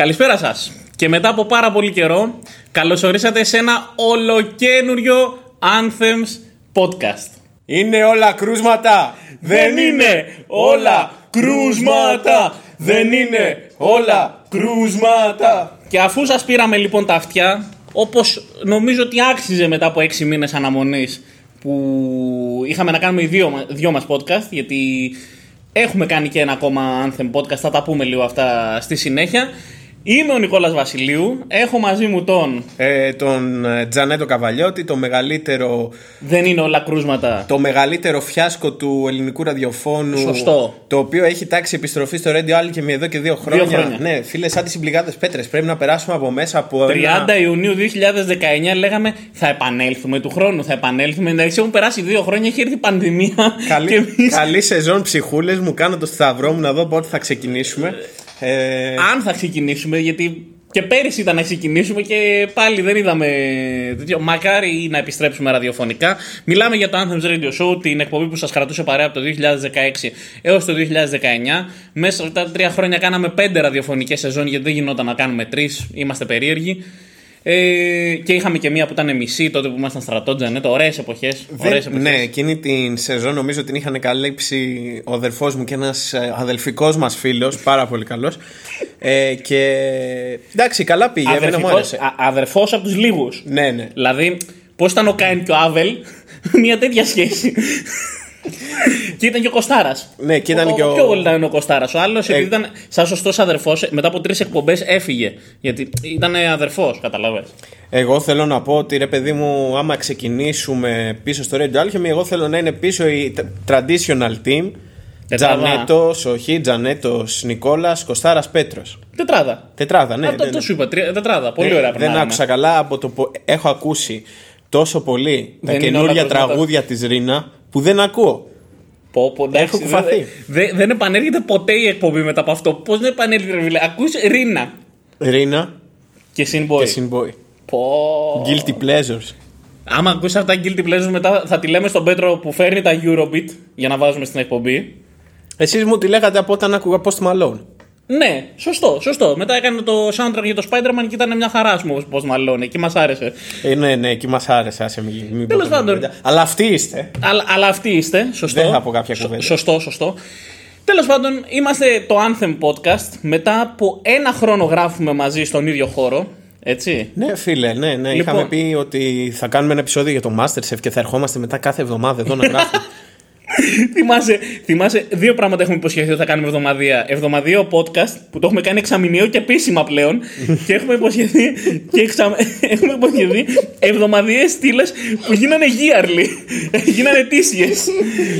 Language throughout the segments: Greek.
Καλησπέρα σας. Και μετά από πάρα πολύ καιρό, καλωσορίσατε σε ένα ολοκένουριο Anthems podcast. Είναι όλα κρούσματα! Δεν είναι όλα κρούσματα! Δεν είναι όλα κρούσματα! Και αφού σας πήραμε λοιπόν τα αυτιά, όπως νομίζω ότι άξιζε μετά από 6 μήνες αναμονής που είχαμε να κάνουμε οι δύο, δυο μας podcast, γιατί έχουμε κάνει και ένα ακόμα Anthem podcast, θα τα πούμε λίγο αυτά στη συνέχεια. Είμαι ο Νικόλας Βασιλείου, έχω μαζί μου τον... Ε, τον ε, Τζανέτο Καβαλιώτη, το μεγαλύτερο, Δεν είναι όλα κρούσματα. το μεγαλύτερο φιάσκο του ελληνικού ραδιοφώνου. Σωστό. Το οποίο έχει τάξει επιστροφή στο Radio Alley και με εδώ και δύο χρόνια. χρόνια. Ναι, φίλε, σαν τις συμπληγάδες πέτρες. Πρέπει να περάσουμε από μέσα από. 30 ένα- Ιουνίου 2019 λέγαμε θα επανέλθουμε του χρόνου, θα επανέλθουμε. Εντάξει, έχουν περάσει δύο χρόνια, έχει έρθει η πανδημία. και Καλή, εμείς, καλή σεζόν ψυχούλες μου. Κάνω το σταυρό μου να δω πότε θα ξεκινήσουμε. Ε, αν θα ξεκινήσουμε, γιατί και πέρυσι ήταν να ξεκινήσουμε και πάλι δεν είδαμε. τέτοιο. Μακάρι να επιστρέψουμε ραδιοφωνικά. Μιλάμε για το Anthems Radio Show, την εκπομπή που σας κρατούσε παρέα από το 2016 έως το 2019. Μέσα στα τρία χρόνια κάναμε πέντε ραδιοφωνικές σεζόν, γιατί δεν γινόταν να κάνουμε τρεις. Είμαστε περίεργοι. Ε, και είχαμε και μία που ήταν μισή τότε που ήμασταν στρατότζα. Ναι, ωραίες εποχές. δεν- ναι, εκείνη την σεζόν νομίζω την είχαν καλύψει ο αδερφό μου και ένας αδελφικός μας φίλος, πάρα πολύ καλός. Ε, και εντάξει, καλά πήγε. Εμένα μου άρεσε. Αδερφός από τους λίγους. Ναι, ναι. Δηλαδή, πώς ήταν ο Κάιν και ο Άβελ, μια τέτοια σχέση. Και ήταν και ο Κοστάρα. Ναι, και ήταν ο, και ο- Πιο πολύ ήταν ο Κοστάρα. Ο άλλος, επειδή Ε. ήταν σαν σωστός αδερφός, μετά από τρεις εκπομπές έφυγε. Γιατί ήταν αδερφός, καταλαβες. Εγώ θέλω να πω ότι ρε παιδί μου, άμα ξεκινήσουμε πίσω στο Radio Alchemy, εγώ θέλω να είναι πίσω η τ- traditional team. Τετράδα. Τζανέτος, Σοχή, Τζανέτος, Νικόλας, Κοστάρα, Πέτρος. Τετράδα. Τετράδα, ναι. Αυτό ναι, το ναι. σου είπα. τρία- Τετράδα. Πολύ Ε, ωραία Δεν πράγματα. άκουσα καλά από το που έχω ακούσει τόσο πολύ τα Δεν είναι καινούργια όλα κρούσματα. τραγούδια της Ρίνα που δεν ακούω. Πω, πω, εντάξει, Έχω κουφαθεί. δεν- δεν- δεν επανέρχεται ποτέ η εκπομπή μετά από αυτό. Πώς δεν επανέρχεται, ρε φίλε; Ακούς Ρίνα Ρίνα και Sinboy. και Sinboy. Πω. Guilty pleasures. Άμα ακούσει αυτά τα guilty pleasures μετά θα τη λέμε στον Πέτρο που φέρνει τα Eurobeat για να βάζουμε στην εκπομπή. Εσείς μου τη λέγατε από όταν άκουγα Post Malone. Ναι, σωστό, σωστό. Μετά έκανε το soundtrack για το Spider-Man και ήταν μια χαρά, ας πούμε, πώ μαλώνει. Εκεί μας άρεσε. Ε, ναι, ναι, εκεί μας άρεσε. Άσε μην, μην Τέλος πω πάντων. κουβέντα. Αλλά αυτοί είστε. Αλλά, αλλά αυτοί είστε, σωστό. Δεν θα πω κάποια Σω- κουβέντα. Σωστό, σωστό. Τέλος πάντων, είμαστε το Anthem Podcast. Μετά από ένα χρόνο γράφουμε μαζί στον ίδιο χώρο. Έτσι. Ναι, φίλε, ναι, ναι. Λοιπόν. Είχαμε πει ότι θα κάνουμε ένα επεισόδιο για το Masterchef και θα ερχόμαστε μετά κάθε εβδομάδα εδώ να γράφουμε. Θυμάσαι, θυμάσαι, δύο πράγματα έχουμε υποσχεθεί ότι θα κάνουμε εβδομαδία. Εβδομαδιαίο podcast που το έχουμε κάνει εξαμηνιαίο και επίσημα πλέον. και έχουμε υποσχεθεί, και εξα... έχουμε υποσχεθεί εβδομαδιαίες στήλες που γίνανε yearly. γίνανε ετήσιε.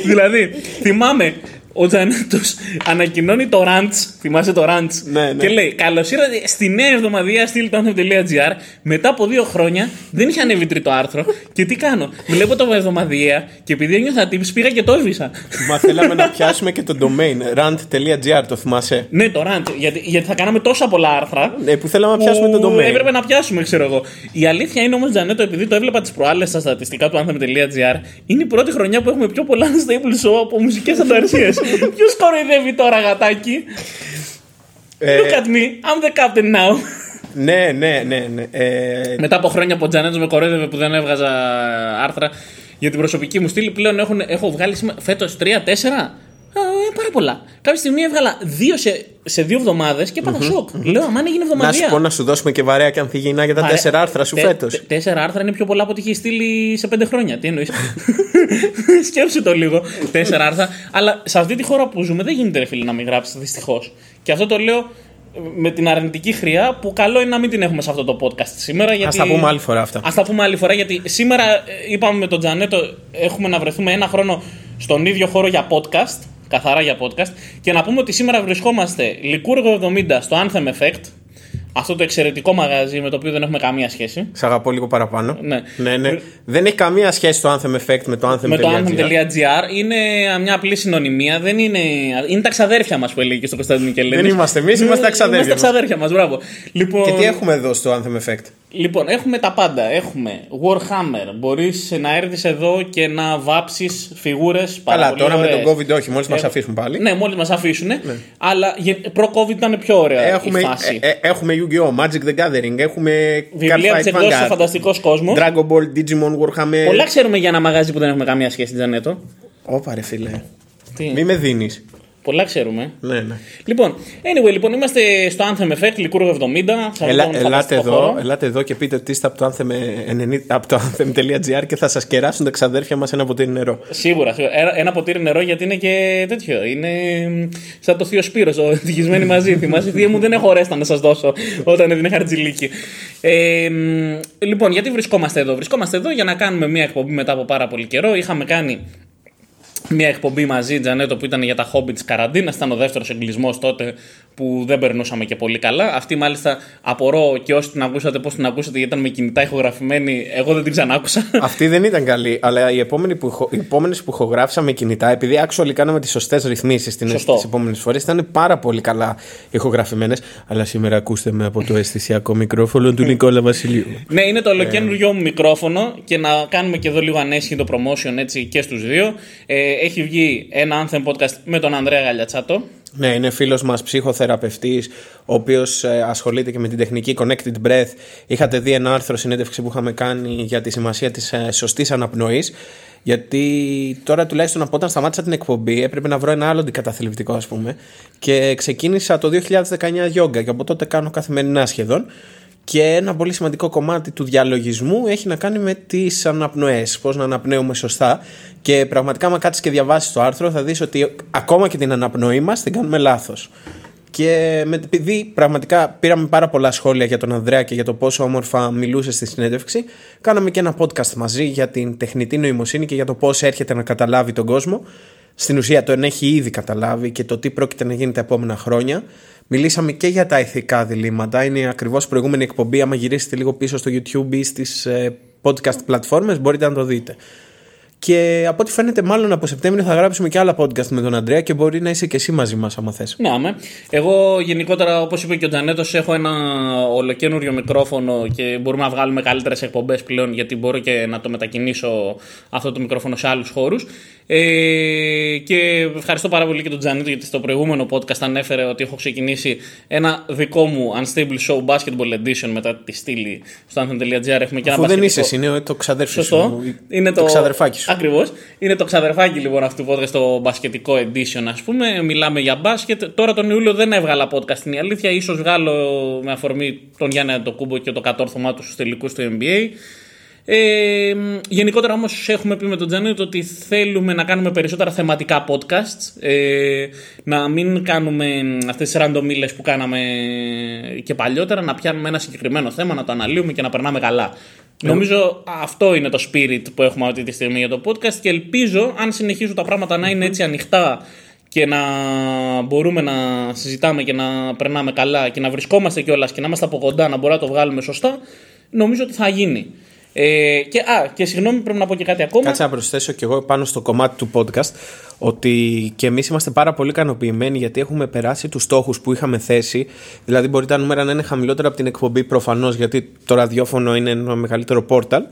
δηλαδή, θυμάμαι. Ο Τζανέτο ανακοινώνει το Rants, θυμάσαι το Rants, Ναι, ναι. και λέει: Καλώς ήρθατε στη νέα εβδομαδία στήλη του anthem.gr. Μετά από δύο χρόνια δεν είχε ανέβει τρίτο άρθρο. και τι κάνω, βλέπω το εβδομαδιαία και επειδή ένιωθα tips πήγα και το έβρισα. Μα θέλαμε να πιάσουμε και το domain rant.gr, το θυμάσαι; Ναι, το rant. Γιατί, γιατί θα κάναμε τόσα πολλά άρθρα. Ναι, που θέλαμε να πιάσουμε το που domain. Έπρεπε να πιάσουμε, ξέρω εγώ. Η αλήθεια είναι όμως, Τζανέτο, επειδή το έβλεπα τις προάλλες στα στατιστικά του anthem.gr, είναι η πρώτη χρονιά που έχουμε πιο πολλά unstable show από μουσικές ανταρσίες. Ποιος κοροϊδεύει τώρα, γατάκι; Ε, Look at me, I'm the captain now. ναι, ναι, ναι. ναι. Ε, Μετά από χρόνια που ο Τζανέτο με κοροϊδεύε που δεν έβγαζα άρθρα για την προσωπική μου στήλη, πλέον έχουν, έχω βγάλει φέτος 3-4. Ε, πάρα πολλά. Κάποια στιγμή έβγαλα δύο σε, σε δύο εβδομάδες και έπαθα σοκ. Λέω, αμάν έγινε να εβδομαδία. σου πω να σου δώσουμε και βαρέα και ανθυγινά για τα Παρέ- τέσσερα άρθρα σου τε- φέτος. τε- Τέσσερα άρθρα είναι πιο πολλά από ό,τι είχε στείλει σε πέντε χρόνια. Τι εννοείς; Σκέψου το λίγο. Τέσσερα άρθρα. Αλλά σε αυτή τη χώρα που ζούμε δεν γίνεται ρε φίλε να μην γράψεις δυστυχώς. Και αυτό το λέω με την αρνητική χρειά που καλό είναι να μην την έχουμε σε αυτό το podcast σήμερα. Α Γιατί... τα πούμε άλλη φορά αυτά. Α τα πούμε άλλη φορά γιατί σήμερα ε, είπαμε με τον Τζανέτο έχουμε να βρεθούμε ένα χρόνο στον ίδιο χώρο για podcast. Καθαρά για podcast. Και να πούμε ότι σήμερα βρισκόμαστε Λικούργο 70 στο Anthem Effect. Αυτό το εξαιρετικό μαγαζί με το οποίο δεν έχουμε καμία σχέση. Σ' αγαπώ λίγο παραπάνω. Ναι. ναι, ναι. Δεν έχει καμία σχέση το Anthem Effect με το Anthem.gr. Με το anthem.gr είναι μια απλή συνωνυμία. Δεν είναι... είναι τα ξαδέρφια μας που έλεγε και στο Κωνσταντίνο Μικελίδη. Δεν είμαστε εμείς, είμαστε τα ξαδέρφια Είμαστε τα μας. ξαδέρφια μας, μπράβο. Λοιπόν, Και τι έχουμε εδώ στο Anthem Effect; Λοιπόν, έχουμε τα πάντα. Έχουμε Warhammer. Μπορείς να έρθεις εδώ και να βάψεις φιγούρες Καλά, τώρα με τον COVID όχι, μόλις μας αφήσουν πάλι. Ναι, μόλις μας αφήσουν. Ναι. Αλλά προ-COVID ήταν πιο ωραία έχουμε, η φάση. Ε, ε, έχουμε Yu-Gi-Oh! Magic the Gathering, έχουμε Βιβλία της εκδόση στο φανταστικός κόσμος. Dragon Ball, Digimon, Warhammer. Πολλά ξέρουμε για ένα μαγάζι που δεν έχουμε καμία σχέση, Τζανέτο. Ωπα ρε φίλε. Τι; Μη με δίνεις. Πολλά ξέρουμε. Ναι, ναι. Λοιπόν, anyway, λοιπόν, είμαστε στο Anthem Effect, Λικούργο 70. Ελά, ελάτε, εδώ, ελάτε εδώ και πείτε τι είστε από το, Anthem, 90, από το Anthem.gr και θα σας κεράσουν τα ξαδέρφια μας ένα ποτήρι νερό. Σίγουρα, σίγουρα. Ένα ποτήρι νερό γιατί είναι και τέτοιο. Είναι σαν το θείο Σπύρος, ο ευτυχισμένοι μαζί. Θυμάσαι, θεία μου δεν έχω ρέστα να σας δώσω όταν έδινε χαρτζηλίκι. Ε, λοιπόν, γιατί βρισκόμαστε εδώ; Βρισκόμαστε εδώ για να κάνουμε μια εκπομπή μετά από πάρα πολύ καιρό. Είχαμε κάνει μια εκπομπή μαζί, Τζανέτο, που ήταν για τα χόμπι της καραντίνας. Ήταν ο δεύτερος εγκλισμός τότε που δεν περνούσαμε και πολύ καλά. Αυτή μάλιστα απορώ και όσοι την ακούσατε, πώς την ακούσατε, γιατί ήταν με κινητά ηχογραφημένη. Εγώ δεν την ξανάκουσα. Αυτή δεν ήταν καλή, αλλά οι επόμενες που, που ηχογράφησα με κινητά, επειδή actually κάναμε τις σωστές ρυθμίσεις τις επόμενες φορές, ήταν πάρα πολύ καλά ηχογραφημένες. Αλλά σήμερα ακούστε με από το αισθησιακό μικρόφωνο του Νικόλα Βασιλείου. ναι, είναι το ολοκένουργιο μου μικρόφωνο και να κάνουμε και εδώ λίγο ανέσχυτο promotion έτσι και στους δύο. Ε, έχει βγει ένα Anthem podcast με τον Ανδρέα Γαλιατσάτο. Ναι, είναι φίλος μας ψυχοθεραπευτής, ο οποίος ε, ασχολείται και με την τεχνική Connected Breath. Είχατε δει ένα άρθρο συνέντευξη που είχαμε κάνει για τη σημασία της ε, σωστής αναπνοής. Γιατί τώρα τουλάχιστον από όταν σταμάτησα την εκπομπή έπρεπε να βρω ένα άλλο αντικαταθλιπτικό, ας πούμε. Και ξεκίνησα το 2019 γιόγκα και από τότε κάνω καθημερινά σχεδόν. Και ένα πολύ σημαντικό κομμάτι του διαλογισμού έχει να κάνει με τις αναπνοές. Πώς να αναπνέουμε σωστά. Και πραγματικά, άμα κάτσεις και διαβάσεις το άρθρο, θα δεις ότι ακόμα και την αναπνοή μας την κάνουμε λάθος. Και με, επειδή πραγματικά πήραμε πάρα πολλά σχόλια για τον Ανδρέα και για το πόσο όμορφα μιλούσε στη συνέντευξη, κάναμε και ένα podcast μαζί για την τεχνητή νοημοσύνη και για το πώς έρχεται να καταλάβει τον κόσμο. Στην ουσία το έχει ήδη καταλάβει και το τι πρόκειται να γίνει τα επόμενα χρόνια. Μιλήσαμε και για τα ηθικά διλήμματα. Είναι ακριβώς προηγούμενη εκπομπή. Άμα γυρίσετε λίγο πίσω στο YouTube ή στις ε, podcast πλατφόρμες μπορείτε να το δείτε. Και από ό,τι φαίνεται, μάλλον από Σεπτέμβριο θα γράψουμε και άλλα podcast με τον Αντρέα και μπορεί να είσαι και εσύ μαζί μας, άμα θες. Ναι, άμε. Εγώ γενικότερα, όπως είπε και ο Τζανέτος, έχω ένα ολοκένουργιο μικρόφωνο και μπορούμε να βγάλουμε καλύτερες εκπομπές πλέον, γιατί μπορώ και να το μετακινήσω αυτό το μικρόφωνο σε άλλους χώρους. Ε, και ευχαριστώ πάρα πολύ και τον Τζανίτο γιατί στο προηγούμενο podcast ανέφερε ότι έχω ξεκινήσει ένα δικό μου Unstable Show Basketball Edition μετά τη στήλη στο anthem.gr. Έχουμε και Αφού δεν είσαι εσύ, είναι το ξαδέρφι Σωστό. σου. Είναι το, το ξαδερφάκι σου. Ακριβώς. Είναι το ξαδερφάκι λοιπόν αυτού του podcast στο μπασκετικό edition, ας πούμε. Μιλάμε για μπάσκετ. Τώρα τον Ιούλιο δεν έβγαλα podcast, είναι η αλήθεια. σω βγάλω με αφορμή τον Γιάννη Αντοκούμπο και το κατόρθωμά του στους τελικούς του NBA. Ε, γενικότερα όμως έχουμε πει με τον Τζανίτο ότι θέλουμε να κάνουμε περισσότερα θεματικά podcasts ε, να μην κάνουμε αυτές τις ραντομίλες που κάναμε και παλιότερα να πιάνουμε ένα συγκεκριμένο θέμα, να το αναλύουμε και να περνάμε καλά. Νομίζω αυτό είναι το spirit που έχουμε αυτή τη στιγμή για το podcast και ελπίζω αν συνεχίσουν τα πράγματα να είναι έτσι ανοιχτά και να μπορούμε να συζητάμε και να περνάμε καλά και να βρισκόμαστε κιόλας και να είμαστε από κοντά να μπορούμε να το βγάλουμε σωστά, νομίζω ότι θα γίνει. Ε, και, α, και συγγνώμη, πρέπει να πω και κάτι ακόμα. Κάτσε να προσθέσω κι εγώ πάνω στο κομμάτι του podcast ότι και εμείς είμαστε πάρα πολύ ικανοποιημένοι γιατί έχουμε περάσει τους στόχους που είχαμε θέσει. Δηλαδή, μπορεί τα νούμερα να είναι χαμηλότερα από την εκπομπή προφανώς, γιατί το ραδιόφωνο είναι ένα μεγαλύτερο πόρταλ.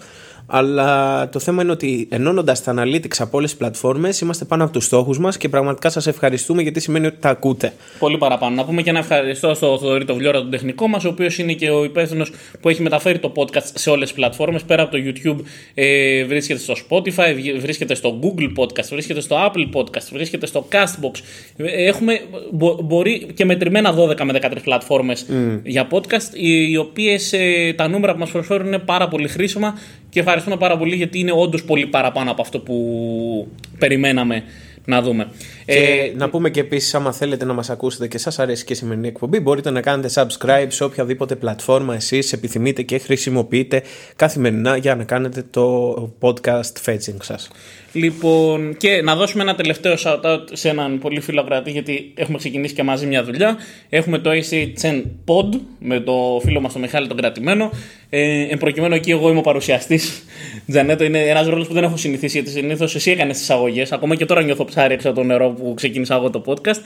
Αλλά το θέμα είναι ότι ενώνοντας τα analytics από όλες τις πλατφόρμες, είμαστε πάνω από τους στόχους μας και πραγματικά σας ευχαριστούμε γιατί σημαίνει ότι τα ακούτε. Πολύ παραπάνω. Να πούμε και ένα ευχαριστώ στο Θοδωρή το Βλιόρα, τον τεχνικό μας, ο οποίος είναι και ο υπεύθυνος που έχει μεταφέρει το podcast σε όλες τις πλατφόρμες. Πέρα από το YouTube, ε, βρίσκεται στο Spotify, βρίσκεται στο Google Podcast, βρίσκεται στο Apple Podcast, βρίσκεται στο Castbox. Έχουμε μπο, μπορεί και μετρημένα 12 με 13 πλατφόρμες mm. για podcast, οι, οι οποίες ε, τα νούμερα που μας προσφέρουν είναι πάρα πολύ χρήσιμα και ευχαριστούμε πάρα πολύ γιατί είναι όντως πολύ παραπάνω από αυτό που περιμέναμε να δούμε. Και ε, να πούμε και επίσης, άμα θέλετε να μας ακούσετε και σας αρέσει και η σημερινή εκπομπή, μπορείτε να κάνετε subscribe σε οποιαδήποτε πλατφόρμα εσείς επιθυμείτε και χρησιμοποιείτε καθημερινά για να κάνετε το podcast fetching σας. Λοιπόν, και να δώσουμε ένα τελευταίο shout-out σε έναν πολύ φίλο κρατή, γιατί έχουμε ξεκινήσει και μαζί μια δουλειά. Έχουμε το ACHN Pod με το φίλο μας τον Μιχάλη τον κρατημένο. Ε, εν προκειμένου εκεί εγώ είμαι ο παρουσιαστής. Τζανέτο είναι ένας ρόλος που δεν έχω συνηθίσει, γιατί συνήθως εσύ έκανες τις αγωγές. Ακόμα και τώρα νιώθω ψάρι έξω από το νερό που ξεκίνησα εγώ το podcast.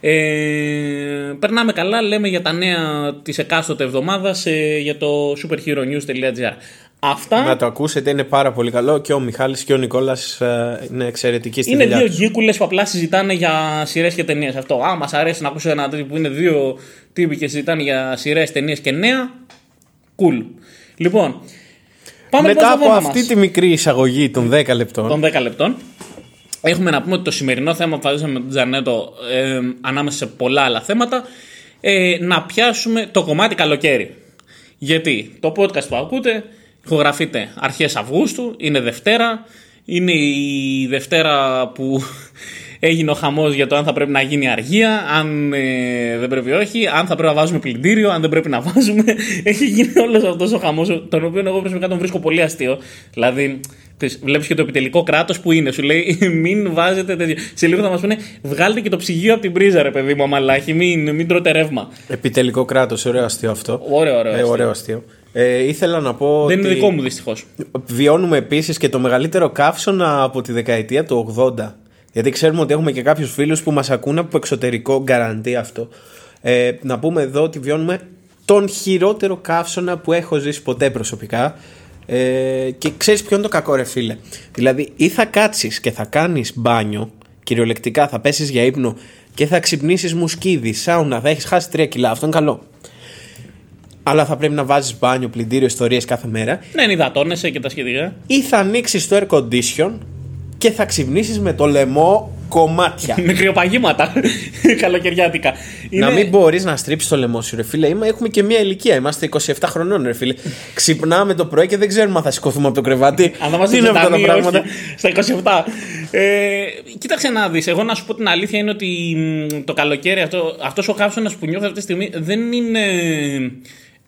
Ε, περνάμε καλά, λέμε για τα νέα της εκάστοτε εβδομάδας ε, για το superheronews.gr. Αυτά. Να το ακούσετε, είναι πάρα πολύ καλό και ο Μιχάλης και ο Νικόλας ε, είναι εξαιρετικοί στη Είναι δουλειά δύο τους. γκίκουλε που απλά συζητάνε για σειρές και ταινίες. Αυτό. Α, μας αρέσει να ακούσω ένα τέτοιο που είναι δύο τύποι και συζητάνε για σειρές, ταινίες και νέα. Cool. Λοιπόν, πάμε Μετά λοιπόν στο από θέμα αυτή μας. τη μικρή εισαγωγή των 10 λεπτών, των 10 λεπτών. Έχουμε να πούμε ότι το σημερινό θέμα που θα ζήσουμε με τον Τζανέτο ε, ανάμεσα σε πολλά άλλα θέματα ε, να πιάσουμε το κομμάτι καλοκαίρι. Γιατί το podcast που ακούτε ηχογραφείται αρχές Αυγούστου, είναι Δευτέρα, είναι η Δευτέρα που έγινε ο χαμός για το αν θα πρέπει να γίνει αργία, αν ε, δεν πρέπει όχι, αν θα πρέπει να βάζουμε πλυντήριο, αν δεν πρέπει να βάζουμε. Έχει γίνει όλος αυτός ο χαμός, τον οποίο εγώ προσωπικά τον βρίσκω πολύ αστείο. Δηλαδή, Βλέπεις και το επιτελικό κράτος που είναι. Σου λέει μην βάζετε τέτοιο. Σε λίγο θα μας πούνε βγάλτε και το ψυγείο από την πρίζα, ρε παιδί μου, αμαλάχη. Μην, μην τρώτε ρεύμα. επιτελικό κράτος, ωραίο αστείο αυτό. Ωραίο, ωραίο. Ε, αστείο. ωραίο αστείο. Ε, ήθελα να πω Δεν ότι είναι δικό μου δυστυχώς. βιώνουμε επίσης και το μεγαλύτερο καύσωνα από τη δεκαετία του 80. Γιατί ξέρουμε ότι έχουμε και κάποιους φίλους που μας ακούνε από εξωτερικό, γκαραντί αυτό. Ε, να πούμε εδώ ότι βιώνουμε τον χειρότερο καύσωνα που έχω ζήσει ποτέ προσωπικά. Ε, και ξέρεις ποιο είναι το κακό ρε φίλε. Δηλαδή ή θα κάτσεις και θα κάνεις μπάνιο, κυριολεκτικά θα πέσεις για ύπνο και θα ξυπνήσεις μουσκίδι, σάουνα, θα έχεις χάσει 3 κιλά. Αυτό είναι καλό. Αλλά θα πρέπει να βάζεις μπάνιο, πλυντήριο, ιστορίες κάθε μέρα Ναι, υδατώνεσαι και τα σχετικά. ή θα ανοίξεις το air condition και θα ξυπνήσεις με το λαιμό κομμάτια. Με κρυοπαγήματα. Καλοκαιριάτικα. Είναι... Να μην μπορείς να στρίψεις το λαιμό σου, ρε φίλε. Είμα- Έχουμε και μία ηλικία. Είμαστε 27 χρονών, ρε φίλε. Ξυπνάμε το πρωί και δεν ξέρουμε αν θα σηκωθούμε από το κρεβάτι. Αν θα μας Τι είναι αυτά τα ζωντανοί, πράγματα. όχι, Στα 27. Ε, κοίταξε να δεις, εγώ να σου πω την αλήθεια είναι ότι μ, το καλοκαίρι αυτό, αυτός ο καύσωνας που νιώθω αυτή τη στιγμή δεν είναι...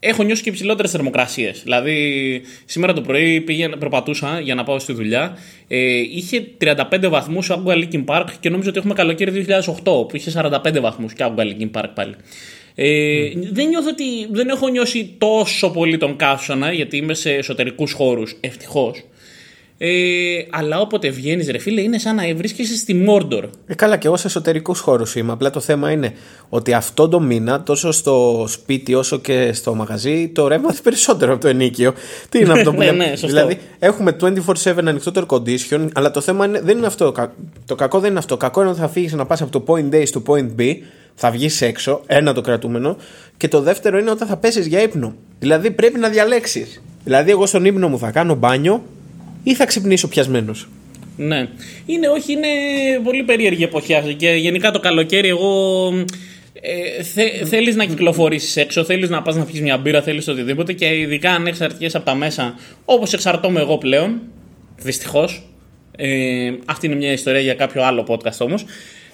Έχω νιώσει και υψηλότερες θερμοκρασίες. Δηλαδή, σήμερα το πρωί πήγαινα, περπατούσα για να πάω στη δουλειά. Ε, είχε 35 βαθμούς ο Άγκουα Linkin Park και νόμιζα ότι έχουμε καλοκαίρι 2008 που είχε 45 βαθμούς και Άγκουα Linkin Park πάλι. Ε, Δεν νιώθω ότι δεν έχω νιώσει τόσο πολύ τον καύσωνα γιατί είμαι σε εσωτερικούς χώρους, ευτυχώς. Ε, αλλά όποτε βγαίνεις, ρε φίλε, είναι σαν να βρίσκεσαι στη Μόρντορ. Ε, καλά, και εγώ σε εσωτερικού χώρου είμαι. Απλά το θέμα είναι ότι αυτό το μήνα, τόσο στο σπίτι όσο και στο μαγαζί, το ρεύμα είναι περισσότερο από το ενίκιο. Τι είναι αυτό που Ναι, λέμε; ναι, σωστό. Δηλαδή, έχουμε 24-7 ανοιχτό το air condition, αλλά το θέμα είναι, δεν είναι αυτό. Κα- Το κακό δεν είναι αυτό. Το κακό είναι ότι θα φύγεις να πας από το point A στο point B, θα βγεις έξω, ένα το κρατούμενο, και το δεύτερο είναι όταν θα πέσεις για ύπνο. Δηλαδή, πρέπει να διαλέξεις. Δηλαδή, εγώ στον ύπνο μου θα κάνω μπάνιο ή θα ξυπνήσω πιασμένος; Ναι. Είναι, όχι, είναι πολύ περίεργη εποχή αυτή. Και γενικά το καλοκαίρι, εγώ. Ε, θε, θέλεις να κυκλοφορήσεις έξω, θέλεις να πας να πιεις μια μπύρα, θέλεις οτιδήποτε και ειδικά αν εξαρτιέσαι από τα μέσα όπως εξαρτώμαι εγώ πλέον, δυστυχώς, ε, αυτή είναι μια ιστορία για κάποιο άλλο podcast όμως,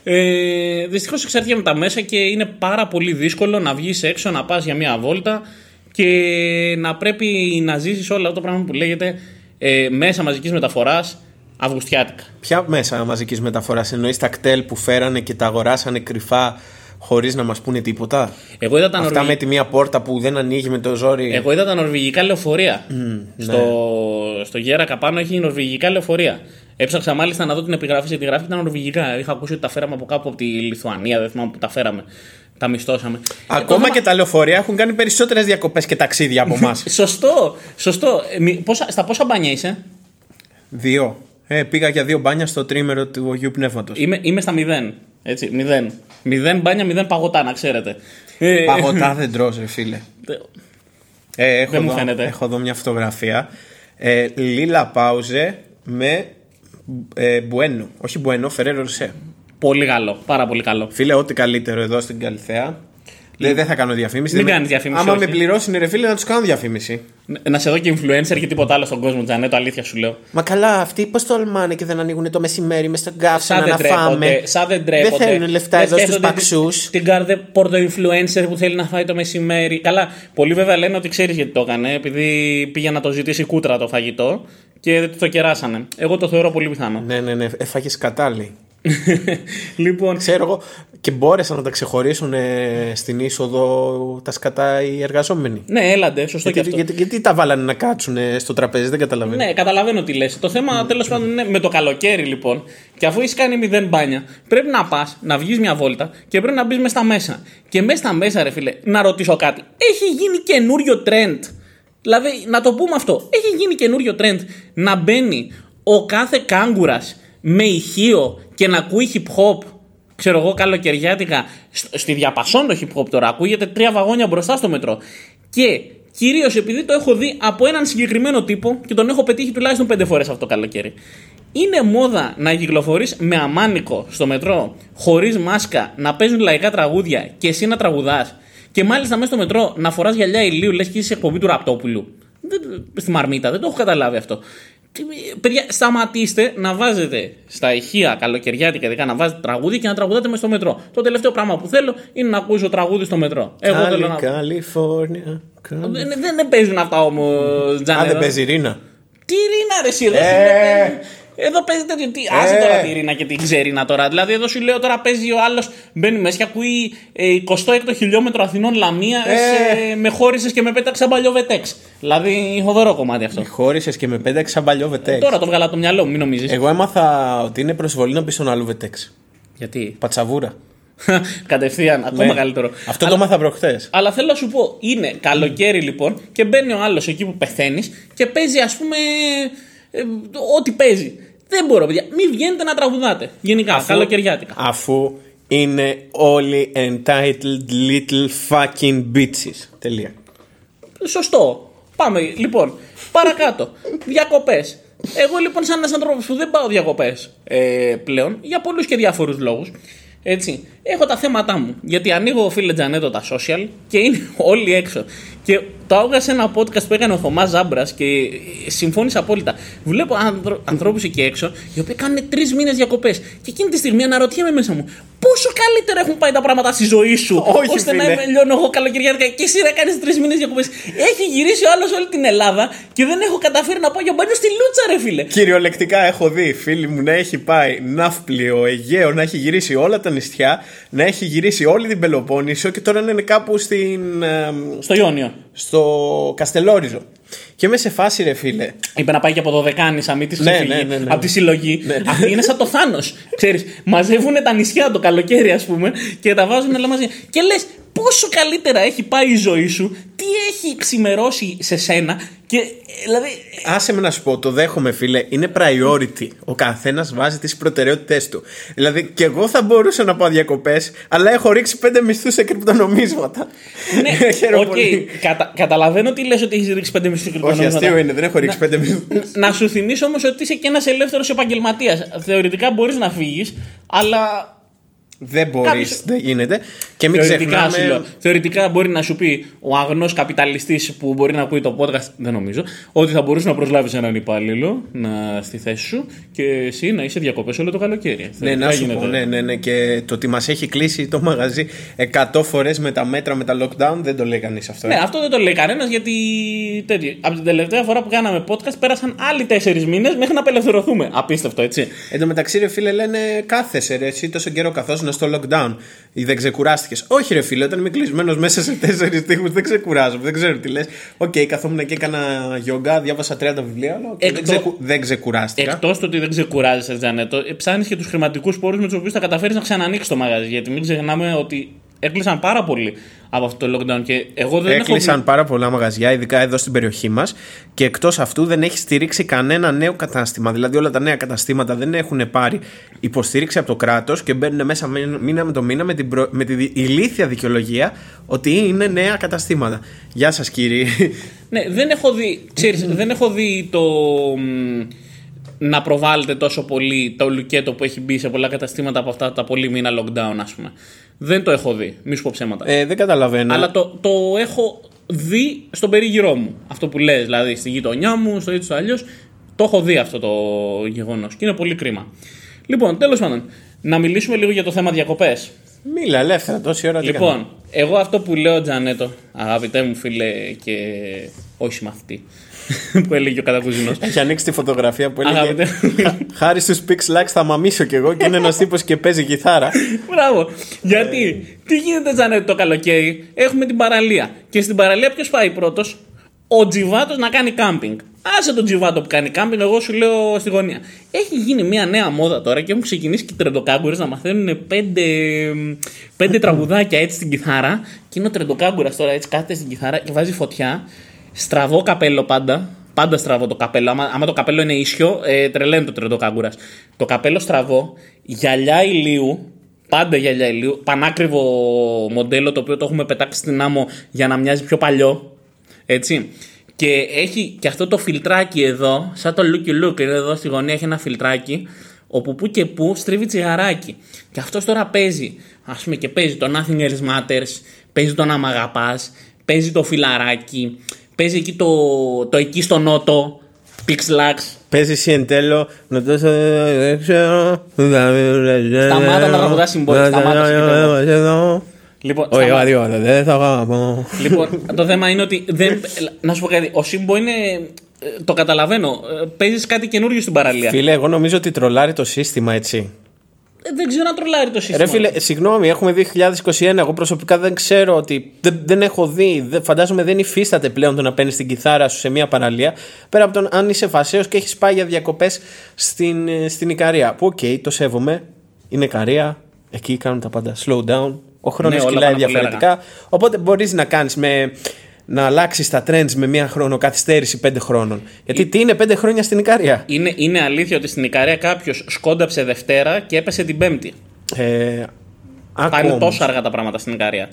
ε, δυστυχώς εξαρτιέμαι από τα μέσα και είναι πάρα πολύ δύσκολο να βγεις έξω, να πας για μια βόλτα και να πρέπει να ζήσεις όλα αυτό το πράγμα που λέγεται ε, μέσα μαζικής μεταφοράς Αυγουστιάτικα. Ποια μέσα μαζικής μεταφοράς εννοείς τα κτέλ που φέρανε και τα αγοράσανε κρυφά χωρίς να μας πούνε τίποτα; Εγώ είδα τα, Αυτά νορβηγ... με τη μία πόρτα που δεν ανοίγει με το ζόρι. Εγώ είδα τα νορβηγικά λεωφορεία. στο, στο Γέρακα πάνω έχει νορβηγικά λεωφορεία. Έψαξα μάλιστα να δω την επιγραφή σε τη γράφη ήταν νορβηγικά. Είχα ακούσει ότι τα φέραμε από κάπου από τη Λιθουανία, δεν θυμάμαι που τα φέραμε. Τα μισθώσαμε. Ακόμα Ε, και τα λεωφορεία έχουν κάνει περισσότερες διακοπές και ταξίδια από εμάς. Σωστό, σωστό. Ε, μη- πόσα, στα πόσα μπάνια είσαι, δύο. Ε, πήγα για δύο μπάνια στο τρίμερο του Αγίου Πνεύματος. είμαι, είμαι στα μηδέν. Έτσι, μηδέν. Μηδέν μπάνια, μηδέν παγωτά, να ξέρετε. Ε, Παγωτά δεν τρως ρε φίλε. Ε, έχω, Δεν μου εδώ, φαίνεται. έχω εδώ μια φωτογραφία. Ε, λίλα πάουζε με ε, μπουένο. Όχι μπουένο, φεραίρο ροσέ. Πολύ καλό, πάρα πολύ καλό. Φίλε, ό,τι καλύτερο εδώ στην Καλυθέα. Λέει, δεν θα κάνω διαφήμιση. Μην Δεν- κάνεις διαφήμιση, Άμα όχι. με πληρώσει, ρε φίλε, να τους κάνω διαφήμιση. Να σε δω και influencer και τίποτα άλλο στον κόσμο, Τζανέτο, αλήθεια σου λέω. Μα καλά, αυτοί πώς τολμάνε και δεν ανοίγουν το μεσημέρι μες στον Σαν καύσωνα δεν να τρέπονται. φάμε. Σαν δεν τρέπονται. Δεν θέλουν λεφτά Δεν εδώ στους σκέφτονται παξούς. Την, την κάρτε πόρτο influencer που θέλει να φάει το μεσημέρι. Καλά, πολλοί βέβαια λένε ότι ξέρεις γιατί το έκανε, επειδή πήγε να το ζητήσει κούτρα το φαγητό και δεν το κεράσανε. Εγώ το θεωρώ πολύ πιθανό. Ναι, ναι, ναι, έφαγες κατάλληλη. Λοιπόν, Ξέρω εγώ, Και μπόρεσαν να τα ξεχωρίσουν ε, στην είσοδο τα σκατά οι εργαζόμενοι. Ναι, έλαντε, σωστό γιατί, και αυτό. γιατί, γιατί τα βάλανε να κάτσουν στο τραπέζι, δεν καταλαβαίνω. Ναι, καταλαβαίνω τι λες. Το θέμα mm. τέλος πάντων είναι με το καλοκαίρι λοιπόν. Και αφού έχεις κάνει μηδέν μπάνια, πρέπει να πας, να βγεις μια βόλτα και πρέπει να μπεις μέσα στα μέσα. Και μέσα στα μέσα, ρε φίλε, να ρωτήσω κάτι. Έχει γίνει καινούριο trend; Δηλαδή, να το πούμε αυτό. Έχει γίνει καινούριο trend να μπαίνει ο κάθε κάγκουρας με ηχείο και να ακούει hip hop ξέρω εγώ, καλοκαιριάτικα, στη διαπασόν το hip hop τώρα, ακούγεται τρία βαγόνια μπροστά στο μετρό. Και κυρίως επειδή το έχω δει από έναν συγκεκριμένο τύπο και τον έχω πετύχει τουλάχιστον πέντε φορές αυτό το καλοκαίρι. Είναι μόδα να κυκλοφορείς με αμάνικο στο μετρό, χωρίς μάσκα, να παίζουν λαϊκά τραγούδια και εσύ να τραγουδάς. Και μάλιστα μέσα στο μετρό να φοράς γυαλιά ηλίου, λες και είσαι εκπομπή του Ραπτόπουλου. Στη μαρμίτα, δεν το έχω καταλάβει αυτό. Παιδιά, σταματήστε να βάζετε στα ηχεία καλοκαιριάτικα ειδικά να βάζετε τραγούδι και να τραγουδάτε μες στο μετρό. Το τελευταίο πράγμα που θέλω είναι να ακούσω τραγούδι στο μετρό. Εγώ Κάλι, θέλω να. Καλιφόρνια. Δεν, δεν, δεν παίζουν αυτά όμως, Τζάνι. Αν δεν παίζει ρίνα. Τι ρίνα, ρε, εσύ, ε... Εδώ παίζει τέτοιο. Τι, άσε ε. τώρα τη ρίνα και την ξερίνα τώρα. Δηλαδή, εδώ σου λέω τώρα παίζει ο άλλος, μπαίνει μέσα και ακούει ε, 26 χιλιόμετρο Αθηνών Λαμία ε. με χώρισες και με πέταξε παλιό βετέξ. Δηλαδή, χοδωρό κομμάτι αυτό. Με χώρισες και με πέταξε παλιό βετέξ. τώρα το βγάλα από το μυαλό μου, μην νομίζεις. Εγώ έμαθα ότι είναι προσβολή να πει στον άλλο βετέξ. Γιατί; Πατσαβούρα. Κατευθείαν, ακόμα ναι. καλύτερο. Αυτό το μάθα προχθέ. Αλλά θέλω να σου πω, είναι καλοκαίρι λοιπόν και μπαίνει ο άλλος εκεί που πεθαίνεις και παίζει ας πούμε ε, ό,τι παίζει. Δεν μπορώ, παιδιά. Μην βγαίνετε να τραγουδάτε. Γενικά, αφού, καλοκαιριάτικα. Αφού είναι όλοι entitled little fucking bitches. Τελεία. Σωστό. Πάμε. Λοιπόν, παρακάτω. Διακοπές. Εγώ λοιπόν, σαν ένας άνθρωπος που δεν πάω διακοπές ε, πλέον, για πολλούς και διάφορους λόγους, έτσι, έχω τα θέματα μου. Γιατί ανοίγω, φίλε Τζανέτο, τα social και είναι όλοι έξω. Και το άκουγα σε ένα podcast που έκανε ο Θωμάς Ζάμπρας και συμφώνησα απόλυτα. Βλέπω άνθρω, ανθρώπους εκεί έξω οι οποίοι κάνουν τρεις μήνες διακοπές. Και εκείνη τη στιγμή αναρωτιέμαι μέσα μου πόσο καλύτερα έχουν πάει τα πράγματα στη ζωή σου. Όχι, ώστε φίλε. να λιώνω εγώ καλοκαιριάτικα και εσύ να κάνεις τρεις μήνες διακοπές. Έχει γυρίσει ο άλλος όλη την Ελλάδα και δεν έχω καταφέρει να πάω για μπάνιο στη Λούτσα, ρε φίλε. Κυριολεκτικά έχω δει φίλοι μου να έχει πάει ναύπλιο, Αιγαίο, να έχει γυρίσει όλα τα νησιά, να έχει γυρίσει όλη την Πελοπόννησο και τώρα να είναι κάπου στην. ε, Στο Ιόνιο. στο Καστελόριζο. Και είμαι σε φάση, ρε φίλε. Είπε να πάει και από το Δεκάνησα, μην τη Ναι, ξεφύγει ναι, ναι, ναι. από τη συλλογή. Ναι. Αυτή είναι σαν το Θάνος. Ξέρεις, μαζεύουν τα νησιά το καλοκαίρι, ας πούμε, και τα βάζουν όλα μαζί. Και λες, πόσο καλύτερα έχει πάει η ζωή σου, τι έχει ξημερώσει σε σένα. Και δηλαδή. Άσε με να σου πω, το δέχομαι φίλε, είναι priority. Ο καθένας βάζει τις προτεραιότητές του. Δηλαδή, και εγώ θα μπορούσα να πάω διακοπές, αλλά έχω ρίξει πέντε μισθούς σε κρυπτονομίσματα. Ναι, Χαίρομαι οκ, πολύ. κατα- καταλαβαίνω τι λες ότι έχεις ρίξει πέντε μισθούς Όχι, αστείο είναι, δεν έχω ρίξει πέντε μισθούς. Να σου θυμίσω όμως ότι είσαι και ένας ελεύθερος επαγγελματίας. Θεωρητικά μπορείς να φύγεις, αλλά Δεν μπορείς, Κάποιος- δεν γίνεται. Και μην Θεωρητικά, σου ξεχνάμε. λέω. Θεωρητικά μπορεί να σου πει ο αγνός καπιταλιστής που μπορεί να ακούει το podcast, δεν νομίζω, ότι θα μπορούσε να προσλάβεις έναν υπάλληλο να, στη θέση σου και εσύ να είσαι διακοπές όλο το καλοκαίρι. Ναι, Θεωρητικά να σου γίνεται. πω, ναι, ναι, ναι. Και το ότι μας έχει κλείσει το μαγαζί 100 φορές με τα μέτρα, με τα lockdown, δεν το λέει κανείς αυτό. ε. Ναι, αυτό δεν το λέει κανένας γιατί τέτοιο. Από την τελευταία φορά που κάναμε podcast πέρασαν άλλοι τέσσερις μήνες μέχρι να απελευθερωθούμε. Απίστευτο, έτσι. Εν τω μεταξύ, ρε φίλε, λένε κάθεσαι ρε, εσύ τόσο καιρό καθόσουν στο lockdown. Ή δεν ξεκουράστηκες. Όχι, ρε φίλε, όταν είμαι κλεισμένος μέσα σε τέσσερις τοίχους, δεν ξεκουράζομαι, δεν ξέρω τι λες. Οκ, καθόμουν και έκανα γιόγκα, διάβασα 30 βιβλία, αλλά οκ, δεν, Εκτό- ξεκου... δεν ξεκουράστηκα. Εκτός του ότι δεν ξεκουράζεσαι, Τζανέτο, ψάχνεις και τους χρηματικούς πόρους με τους οποίους θα καταφέρεις να ξανανοίξεις το μαγαζί. Γιατί μην ξεχνάμε ότι έκλεισαν πάρα πολύ από αυτό το lockdown και εγώ δεν έχω. Έκλεισαν πάρα πολλά μαγαζιά, ειδικά εδώ στην περιοχή μας. Και εκτός αυτού δεν έχει στηρίξει κανένα νέο κατάστημα. Δηλαδή, όλα τα νέα καταστήματα δεν έχουν πάρει υποστήριξη από το κράτος και μπαίνουν μέσα μήνα με το μήνα με την, προ... με την ηλίθια δικαιολογία ότι είναι νέα καταστήματα. Γεια σας, κύριοι. Ναι, δεν έχω δει, ξέρεις, δεν έχω δει το μ, να προβάλλεται τόσο πολύ το λουκέτο που έχει μπει σε πολλά καταστήματα από αυτά τα πολύ μήνα lockdown, ας πούμε. Δεν το έχω δει, μη σου πω ψέματα. Ε, δεν καταλαβαίνω. Αλλά το, το έχω δει στον περίγυρό μου. Αυτό που λες, δηλαδή στη γειτονιά μου, στο έτσι αλλιώς. Το έχω δει αυτό το γεγονός και είναι πολύ κρίμα. Λοιπόν, τέλος πάντων, να μιλήσουμε λίγο για το θέμα διακοπές. Μίλα ελεύθερα τόση ώρα. τι Λοιπόν, εγώ αυτό που λέω, Τζανέτο, αγαπητέ μου φίλε και Όχι συμμαθητή. Που έλεγε ο κατακουζινό. Έχει ανοίξει τη φωτογραφία που έλεγε Αγαπητέ. «Χα- Χάρη στους Pix Lux θα μαμίσω κι εγώ και είναι ένας τύπος και παίζει κιθάρα. Μπράβο. Γιατί, τι γίνεται σαν το καλοκαίρι, έχουμε την παραλία. Και στην παραλία ποιος πάει πρώτος, ο Τζιβάτος να κάνει κάμπινγκ. Άσε τον Τζιβάτο που κάνει κάμπινγκ, εγώ σου λέω στη γωνία. Έχει γίνει μια νέα μόδα τώρα και έχουν ξεκινήσει και οι τρεντοκάγκουρες να μαθαίνουν πέντε, πέντε τραγουδάκια έτσι στην κιθάρα. Και είναι ο τρεντοκάγκουρας τώρα έτσι κάθεται στην κιθάρα και βάζει φωτιά. Στραβό καπέλο πάντα. Πάντα στραβό το καπέλο. Άμα, άμα το καπέλο είναι ίσιο, ε, τρελαίνει το τρεντοκάγκουρα. Το καπέλο στραβό, γυαλιά ηλίου, Πάντα γυαλιά ηλίου. Πανάκριβο μοντέλο το οποίο το έχουμε πετάξει στην άμμο για να μοιάζει πιο παλιό. Έτσι. Και έχει και αυτό το φιλτράκι εδώ, σαν το looky look, είναι εδώ στη γωνία έχει ένα φιλτράκι, όπου που και που στρίβει τσιγαράκι. Και αυτός τώρα παίζει, ας πούμε, και παίζει το Nothing Else Matters, παίζει το Να Μ' Αγαπάς, παίζει το φιλαράκι, παίζει εκεί το, το εκεί στο νότο, Pixlax. Παίζει εσύ εν τέλο. Να το δεν ξέρω. Σταμάτα να τραγουδάς συμπόλαια, σταμάτα, σε εδώ. Λοιπόν, Όχι, σταμάτα. εγώ τίποτα, δεν θα αγαπώ. Λοιπόν, το θέμα είναι ότι. Δεν, να σου πω κάτι. Ο Σίμπο είναι. ε, Το καταλαβαίνω. Παίζεις κάτι καινούριο στην παραλία. Φίλε, εγώ νομίζω ότι τρολάρει το σύστημα έτσι. Ε, Δεν ξέρω να τρολάρει το σύστημα. Ρε φίλε, συγγνώμη, έχουμε 2021. Εγώ προσωπικά δεν ξέρω ότι. Δεν, δεν έχω δει. Δεν, φαντάζομαι δεν υφίσταται πλέον το να παίρνεις την κιθάρα σου σε μια παραλία. Πέρα από το αν είσαι φασαίο και έχεις πάει για διακοπές στην, ε, στην Ικαρία. Που οκ, το σέβομαι. Είναι Ικαρία. Εκεί κάνουν τα πάντα. Slow down. Ο χρόνος Ναι, όλα κυλάει πάνε πολύ διαφορετικά. Οπότε μπορείς να κάνεις με. Να αλλάξεις τα trends με μία χρονοκαθυστέρηση πέντε χρόνων. Γιατί τι είναι πέντε χρόνια στην Ικαρία; Είναι, είναι αλήθεια ότι στην Ικαρία κάποιος σκόνταψε Δευτέρα και έπεσε την Πέμπτη. Ε, άκου Πάνε όμως. τόσο αργά τα πράγματα στην Ικαρία.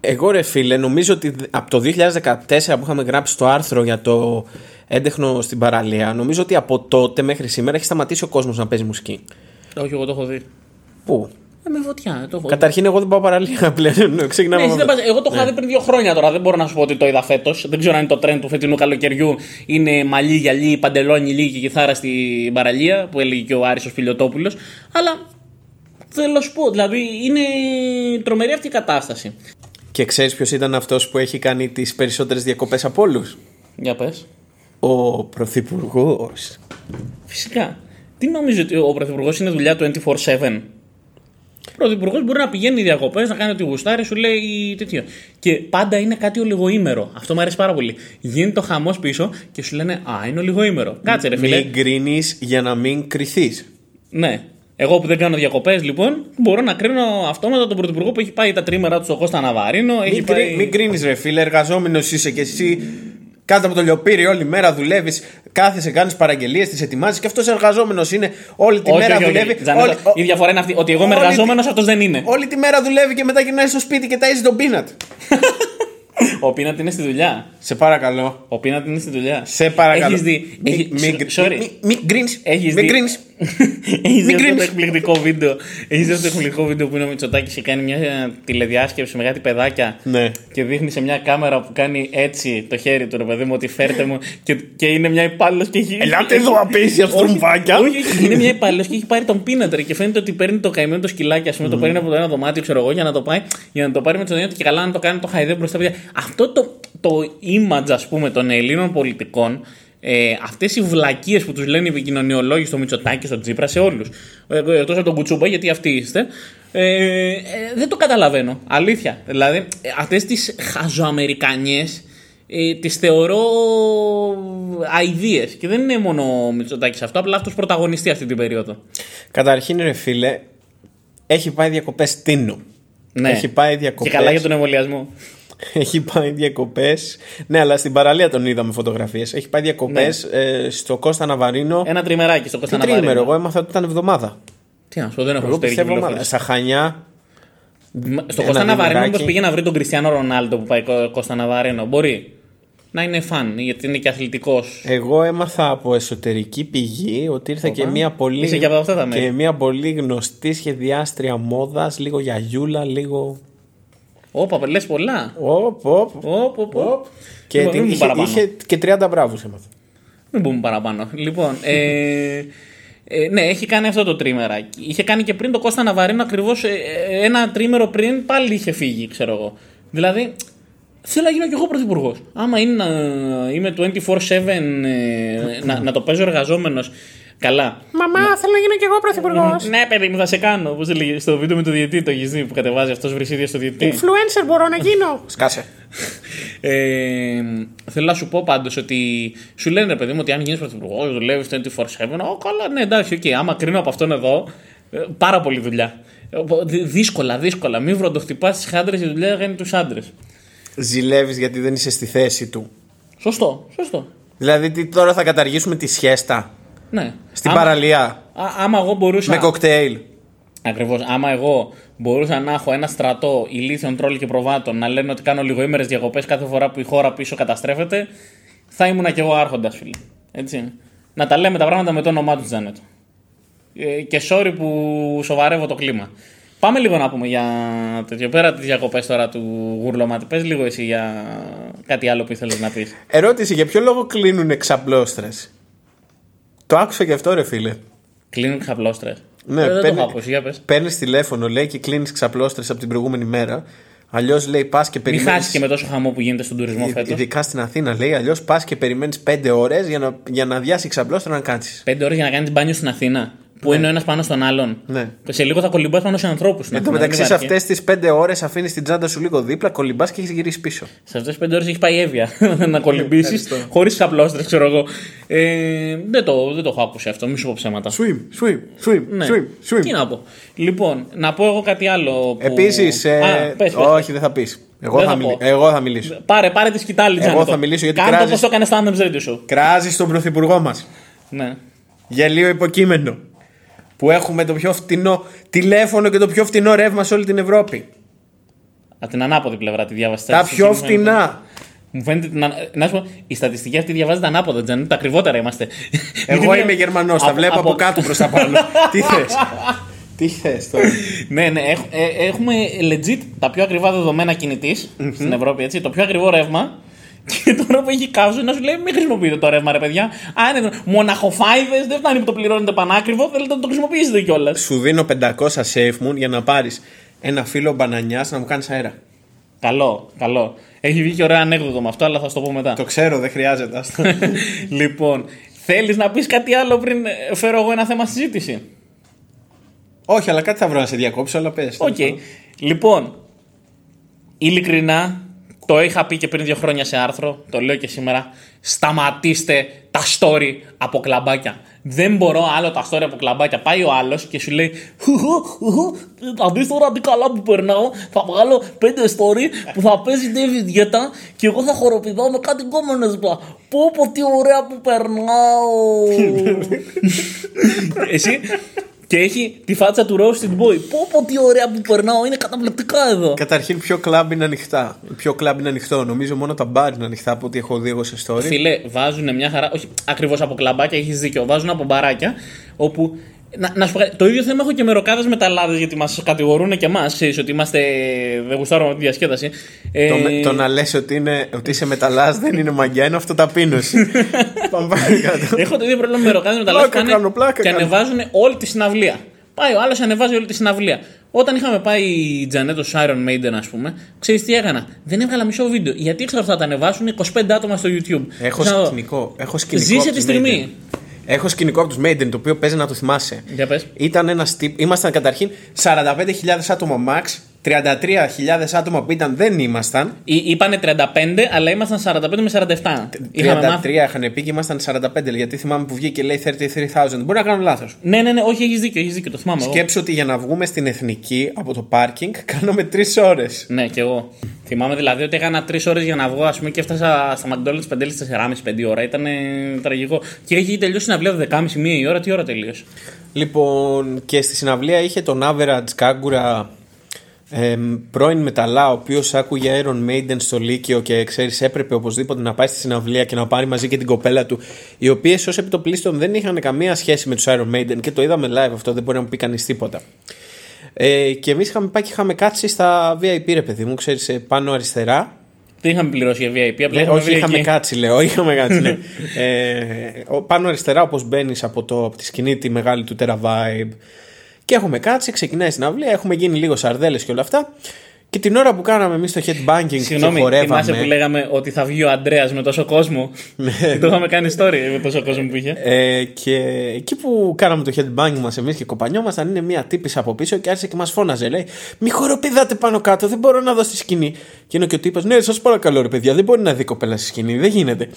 Εγώ ρε φίλε, νομίζω ότι δ- από το 2014 που είχαμε γράψει το άρθρο για το έντεχνο στην παραλία, νομίζω ότι από τότε μέχρι σήμερα έχει σταματήσει ο κόσμος να παίζει μουσική. Όχι, εγώ το έχω δει. Πού; Ε, με φωτιά. Το έχω δει. Καταρχήν, εγώ δεν πάω παραλία πλέον. Ξεκινάμε. Ναι, εσύ από δεν αυτό. πας- εγώ το είχα δει πριν δύο χρόνια τώρα. Δεν μπορώ να σου πω ότι το είδα φέτος. Δεν ξέρω αν είναι το trend του φετινού καλοκαιριού. Είναι μαλλί, γυαλί, παντελόνι, λίγη και κιθάρα στην παραλία που έλεγε και ο Άρης ο Φιλιοτόπουλος. Αλλά θέλω να σου πω, δηλαδή είναι τρομερή αυτή η κατάσταση. Και ξέρεις ποιος ήταν αυτός που έχει κάνει τις περισσότερες διακοπές από όλους; Για πες. Ο Πρωθυπουργός. Φυσικά. Τι νομίζω ότι ο Πρωθυπουργός είναι δουλειά του 24-7. Ο Πρωθυπουργός μπορεί να πηγαίνει διακοπές, να κάνει ό,τι γουστάρει, σου λέει τέτοιο. Και πάντα είναι κάτι ολιγοήμερο. Αυτό μου αρέσει πάρα πολύ. Γίνεται το χαμός πίσω και σου λένε Α, είναι ολιγοήμερο. Κάτσε, ρε φίλε. Μην κρίνει για να μην κρυθείς. Ναι. Εγώ που δεν κάνω διακοπές, λοιπόν, μπορώ να κρίνω αυτόματα τον Πρωθυπουργό που έχει πάει τα τρίμερα του στο Κώστα Ναβαρίνο. Έχει Μην, πάει... κρί, μην κρίνεις, ρε φίλε, εργαζόμενος είσαι και εσύ. Κάτω από το λιοπύρι όλη μέρα δουλεύεις, κάθεσαι, κάνεις παραγγελίες, τις ετοιμάζεις και αυτός εργαζόμενος είναι. Όλη τη όχι, μέρα όχι, όχι. δουλεύει. Τζανέτο, όλη- ο- η διαφορά είναι αυτή. Ότι εγώ είμαι όλη τη- εργαζόμενος, αυτός δεν είναι. Όλη τη μέρα δουλεύει και μετά γυρνάει στο σπίτι και ταΐζει τον πίνατ. Ο Πίνατ είναι στη δουλειά. Σε παρακαλώ. Ο Πίνατ είναι στη δουλειά. Σε παρακαλώ. Έχεις δει. Μη- έχει- μη- sorry. μη- Μην γκρίνεις. Έχεις Μην δει- γκρίνεις. Έχεις δει αυτό το κρίνεις. εκπληκτικό βίντεο; Έχεις δει αυτό το εκπληκτικό βίντεο που είναι ο Μητσοτάκης και κάνει μια τηλεδιάσκεψη με κάτι παιδάκια. Ναι. Και δείχνει σε μια κάμερα που κάνει έτσι το χέρι του, ρε παιδί μου, ότι φέρτε μου. Και, και είναι μια υπάλληλος και έχει. Ελάτε εδώ απέσια Όχι, στρουμφάκια. Όχι, όχι, είναι μια υπάλληλος και έχει πάρει τον πίνατρο και φαίνεται ότι παίρνει το καημένο το σκυλάκι, ας πούμε, το παίρνει από το ένα δωμάτιο, ξέρω εγώ, για να το πάει, για να το πάρει με τον του και καλά να το κάνει το χαϊδέ μπροστά. παιδιά. Αυτό το, το image, ας πούμε, των Ελλήνων πολιτικών, ε, αυτές οι βλακίες που τους λένε οι επικοινωνιολόγοι στο Μητσοτάκι, στο Τσίπρα, σε όλους. Εκτός από τον Κουτσούμπα, γιατί αυτοί είστε. Ε, ε, δεν το καταλαβαίνω. Αλήθεια. Δηλαδή, αυτές τις χαζοαμερικανιές ε, τις θεωρώ αηδίες και δεν είναι μόνο ο Μητσοτάκης αυτό, απλά αυτός πρωταγωνιστεί αυτή την περίοδο. Καταρχήν, ρε φίλε, έχει πάει διακοπές Τίνου. Ναι. Έχει πάει διακοπέ. Και καλά για τον εμβολιασμό. Έχει πάει διακοπές. Ναι, αλλά στην παραλία τον είδαμε φωτογραφίες. Έχει πάει διακοπές στο Κώστα Ναβαρίνο. Ναι. Ένα τριμεράκι στο Τι Κώστα τρίμερο, Ναβαρίνο. εγώ έμαθα ότι ήταν εβδομάδα. Τι να σου πω, δεν έχω Εγώ εσωτερική πιστεύω εβδομάδα. πληροφόρηση. Στα Χανιά. Στο ένα Κώστα Ναβαρίνο διμεράκι. μήπως πήγε να βρει τον Κριστιανό Ρονάλντο που πάει Κω- Κώστα Ναβαρίνο. Μπορεί να είναι φαν, γιατί είναι και αθλητικός. Εγώ έμαθα από εσωτερική πηγή ότι ήρθε και μια πολύ, Είσαι και από αυτά τα μέρη. και μια πολύ γνωστή σχεδιάστρια μόδας, λίγο γιαγιούλα, λίγο. Όπα, λες πολλά. Οπ, οπ. Όπ, όπ, όπ. Και Λοιπόν, την μην είχε, πούμε παραπάνω. είχε και 30 μπράβους έμαθα. Μην πούμε παραπάνω. Λοιπόν, ε, ε, ναι, έχει κάνει αυτό το τρίμεράκι. Είχε κάνει και πριν το Κώστα Ναβαρίνο ακριβώς ένα τρίμερο πριν πάλι είχε φύγει, ξέρω εγώ. Δηλαδή, Θέλω να γίνω κι εγώ πρωθυπουργός. Άμα είναι να είμαι 24-7, ε, να, να το παίζω εργαζόμενος. Καλά. Μαμά, θέλω να γίνω κι εγώ πρωθυπουργός. Ναι, παιδί μου, θα σε κάνω. Πώς έλεγε στο βίντεο με το διαιτητή, το έχεις δει που κατεβάζει αυτός βρισίδια στο διαιτητή. Influencer μπορώ να γίνω. Σκάσε. Ε, θέλω να σου πω πάντως ότι σου λένε, ρε παιδί μου, ότι αν γίνεις πρωθυπουργός, δουλεύεις 24-7. Ω, καλά, ναι, εντάξει, οκ. Άμα κρίνω από αυτόν εδώ, ε, πάρα πολλή δουλειά. Ε, δυ- Δύσκολα, δύσκολα. Μην βροντοχτυπάς τις χάντρες, η δουλειά κάνει τους άντρες. Ζηλεύεις γιατί δεν είσαι στη θέση του. Σωστό, σωστό. Δηλαδή, τι, τώρα θα καταργήσουμε τη σχέστα Ναι. στην άμα, παραλία α, άμα εγώ μπορούσα. με κοκτέιλ. Ακριβώς. Άμα εγώ μπορούσα να έχω ένα στρατό ηλίθιων τρόλ και προβάτων να λένε ότι κάνω λιγοήμερες διακοπές κάθε φορά που η χώρα πίσω καταστρέφεται, θα ήμουν κι εγώ άρχοντας, φίλε. Έτσι. Να τα λέμε τα πράγματα με το όνομά τους, Τζάνετ. Ε, και sorry που σοβαρεύω το κλίμα. Πάμε λίγο να πούμε για τέτοιο. Πέρα τις διακοπές τώρα του γουρλωμάτι. Πες λίγο εσύ για κάτι άλλο που ήθελες να πεις. Ερώτηση, για ποιο λόγο κλείνουν ξαπλώστρε. Το άκουσα και αυτό, ρε φίλε. Κλείνουν ξαπλώστρες. Ναι, ε, δεν το παίρνει- έχω ακούσει, για πες. Παίρνεις τηλέφωνο, λέει και κλείνεις ξαπλώστρες από την προηγούμενη μέρα. Αλλιώς λέει πας και Μην περιμένει. χάσεις και με τόσο χαμό που γίνεται στον τουρισμό φέτος. Ειδικά στην Αθήνα λέει, αλλιώς πας και περιμένεις 5 ώρες για να, για να διάσει ξαπλώστρα να κάτσεις. Πέντε ώρες για να κάνεις μπάνιο στην Αθήνα. Που είναι ο ένας πάνω στον άλλον. Ναι. Και σε λίγο θα κολυμπάς πάνω σε ανθρώπους. Εν τω μεταξύ, σε αυτές τις 5 ώρες αφήνεις την τσάντα σου λίγο δίπλα, κολυμπάς και έχεις γυρίσει πίσω. Σε αυτές τις πέντε ώρες έχει πάει έβεια να κολυμπήσεις ευχαριστώ. χωρίς ξαπλώστρε, ξέρω εγώ. Ε, δεν, το, δεν το έχω ακούσει αυτό, μη σου πω ψέματα. Swim, swim, swim, Ναι. swim, swim. Τι να πω. Λοιπόν, να πω εγώ κάτι άλλο. Που... Επίσης. Α, πες, πες, όχι, δεν θα πεις. Εγώ, Δεν θα θα μιλ- πω. εγώ θα μιλήσω. Πάρε, πάρε τη σκητάλη, Εγώ Τζάνετο. θα μιλήσω γιατί Κάνε το κράζεις- πώ το έκανε στο Anthems Radio Show. Κράζεις τον πρωθυπουργό μας. Ναι. Γελίο υποκείμενο. Που έχουμε το πιο φτηνό τηλέφωνο και το πιο φτηνό ρεύμα σε όλη την Ευρώπη. Από την ανάποδη πλευρά τη διάβαση. Τα πιο φτηνά. Μου φαίνεται. Να, να σου πω, η στατιστική αυτή διαβάζεται ανάποδα, Τζάνετο. Τα ακριβότερα είμαστε. Εγώ Γιατί είμαι Γερμανός. Τα βλέπω από κάτω προς τα πάνω. Τι θες; Τι θες τώρα; ναι, ναι, έχ- ε, έχουμε legit τα πιο ακριβά δεδομένα κινητής στην Ευρώπη, έτσι. Το πιο ακριβό ρεύμα. Και τώρα που έχει κάψει να σου λέει: Μην χρησιμοποιείτε το ρεύμα, ρε παιδιά. Αν είναι μοναχοφάιδε, δεν φτάνει που το πληρώνετε πανάκριβο, θέλετε να το χρησιμοποιήσετε κιόλας. Σου δίνω 500 safe moon για να πάρεις ένα φύλλο μπανανιάς να μου κάνεις αέρα. Καλό, καλό. Έχει βγει και ωραία ανέκδοτο με αυτό, αλλά θα σου το πω μετά. Το ξέρω, δεν χρειάζεται. άστα. λοιπόν, θέλεις να πεις κάτι άλλο πριν ε, φέρω εγώ ένα θέμα συζήτηση; Όχι, αλλά κάτι θα βρω να σε διακόψω, αλλά πες. Οκ. Λοιπόν, ειλικρινά, το είχα πει και πριν δύο χρόνια σε άρθρο, το λέω και σήμερα. Σταματήστε τα story από κλαμπάκια. Δεν μπορώ άλλο τα story από κλαμπάκια. Πάει ο άλλος και σου λέει: Θα δεις τώρα τι καλά που περνάω. Θα βγάλω πέντε story που θα παίζει David Guetta και εγώ θα χοροπηδάω με κάτι γκόμενες μπα. Πω πω τι ωραία που περνάω. Εσύ και έχει τη φάτσα του Roasted Boy. Πω πω τι ωραία που περνάω. Είναι καταπληκτικά εδώ. Καταρχήν, ποιο κλαμπ είναι ανοιχτά. Ποιο κλαμπ είναι ανοιχτό. Νομίζω μόνο τα μπαρ είναι ανοιχτά από ό,τι έχω δει εγώ σε story. Φίλε, βάζουν μια χαρά. Όχι ακριβώς από κλαμπάκια, έχεις δίκιο. Βάζουν από μπαράκια όπου. Να, να σου πω κάτι, το ίδιο θέμα έχω και με ροκάδες μεταλλάδες γιατί μας κατηγορούν και εμάς. Ξέρεις ότι είμαστε. Δεν γουστάρουμε τη διασκέδαση. Ε, Το, με- το να λες ότι, είναι, ότι είσαι μεταλλάς δεν είναι μαγιά, είναι αυτοταπείνωση. Πάμε παρακάτω. Έχω το ίδιο πρόβλημα με ροκάδες μεταλλάδε Πλάκα κάνω, πλάκα και κάνω. ανεβάζουν όλη τη συναυλία. Πάει ο άλλος ανεβάζει όλη τη συναυλία. Όταν είχαμε πάει η Τζανέτο Iron Maiden, ας πούμε, ξέρεις τι έκανα; Δεν έβγαλα μισό βίντεο. Γιατί ήξερα ότι θα τα ανεβάσουν 25 άτομα στο YouTube. Έχω Ξαναδώ. σκηνικό. Έχω σκηνικό Ζήσε από τη τους στιγμή. Maiden. Έχω σκηνικό από τους Maiden, το οποίο παίζει να το θυμάσαι. Για πες. Ήταν ένας τύπο. Ήμασταν καταρχήν 45.000 άτομα max. 33.000 άτομα που ήταν δεν ήμασταν. Ή- Είπανε 35, αλλά ήμασταν 45 με 47. 33 Είχαμε μάθει. είχαν πει και ήμασταν 45. Γιατί θυμάμαι που βγήκε και λέει 33.000. Μπορεί να κάνω λάθος. Ναι, ναι, ναι, όχι, έχεις δίκιο, έχεις δίκιο, το θυμάμαι. εγώ. Σκέψω ότι για να βγούμε στην εθνική από το πάρκινγκ κάναμε 3 ώρες. Ναι, και εγώ. Θυμάμαι δηλαδή ότι έκανα 3 ώρες για να βγω, ας πούμε, και έφτασα στα McDonald's 5 4,5-5 ώρα. Ήταν τραγικό. Και έχει τελειώσει να βλέπω 10.30 μία η ώρα, τι ώρα τελείωσε; Λοιπόν, και στη συναυλία είχε τον Average Κάγκουρα εμ, πρώην μεταλλά, ο οποίος άκουγε Iron Maiden στο Λύκειο και ξέρεις, έπρεπε οπωσδήποτε να πάει στη συναυλία και να πάρει μαζί και την κοπέλα του, οι οποίες ως επιτοπλίστων δεν είχαν καμία σχέση με τους Iron Maiden και το είδαμε live αυτό, δεν μπορεί να μου πει κανείς τίποτα. Ε, και εμείς είχαμε πάει και είχαμε κάτσει στα VIP, ρε παιδί μου, ξέρεις, πάνω αριστερά. Δεν είχαμε πληρώσει για VIP, απλά Ναι, είχαμε όχι, βρει είχαμε εκεί. κάτσει, λέω. Είχαμε κάτσει, ναι. ε, ο- πάνω αριστερά, όπως μπαίνεις από, το, από τη σκηνή τη μεγάλη του Terra Vibe. Και έχουμε κάτσει, ξεκινάει η συναυλία, έχουμε γίνει λίγο σαρδέλες και όλα αυτά. Και την ώρα που κάναμε εμείς το headbanging Συγγνώμη, και χορεύαμε. θυμάσαι που λέγαμε ότι θα βγει ο Αντρέα με τόσο κόσμο; το είχαμε κάνει story με τόσο κόσμο που είχε. Ε, και εκεί που κάναμε το headbang μας εμείς και κοπανιόμασταν, είναι μια τύπη από πίσω και άρχισε και μας φώναζε. Λέει: Μη χοροπηδάτε πάνω κάτω, δεν μπορώ να δω στη σκηνή. Και είναι και ο τύπος: Ναι, σας παρακαλώ, ρε παιδιά, δεν μπορεί να δει κοπέλα στη σκηνή, δεν γίνεται.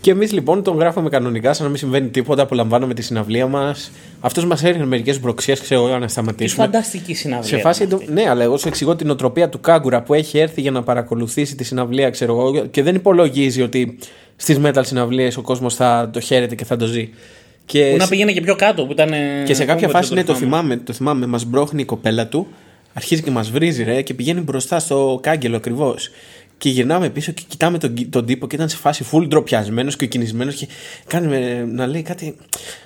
Και εμείς λοιπόν τον γράφουμε κανονικά, σαν να μην συμβαίνει τίποτα, απολαμβάνουμε τη συναυλία μας. Αυτός μας έριχνε μερικές μπροξιές, ξέρω εγώ, να Τι σταματήσουμε. φανταστική συναυλία. Σε φάση, ήταν το- ναι, αλλά εγώ σου εξηγώ την οτροπία του Κάγκουρα που έχει έρθει για να παρακολουθήσει τη συναυλία, ξέρω εγώ, και δεν υπολογίζει ότι στις metal συναυλίες ο κόσμος θα το χαίρεται και θα το ζει. Και, Που να σε- πήγαινε και πιο κάτω. Που ήταν, και σε κάποια φάση, ναι, το θυμάμαι. θυμάμαι, το θυμάμαι, μας μπρώχνει η κοπέλα του, αρχίζει και μας βρίζει, ρε, και πηγαίνει μπροστά στο κάγκελο ακριβώς. Και γυρνάμε πίσω και κοιτάμε τον, τον τύπο και ήταν σε φάση full ντροπιασμένο και κινησμένος και κάνει με- να λέει κάτι.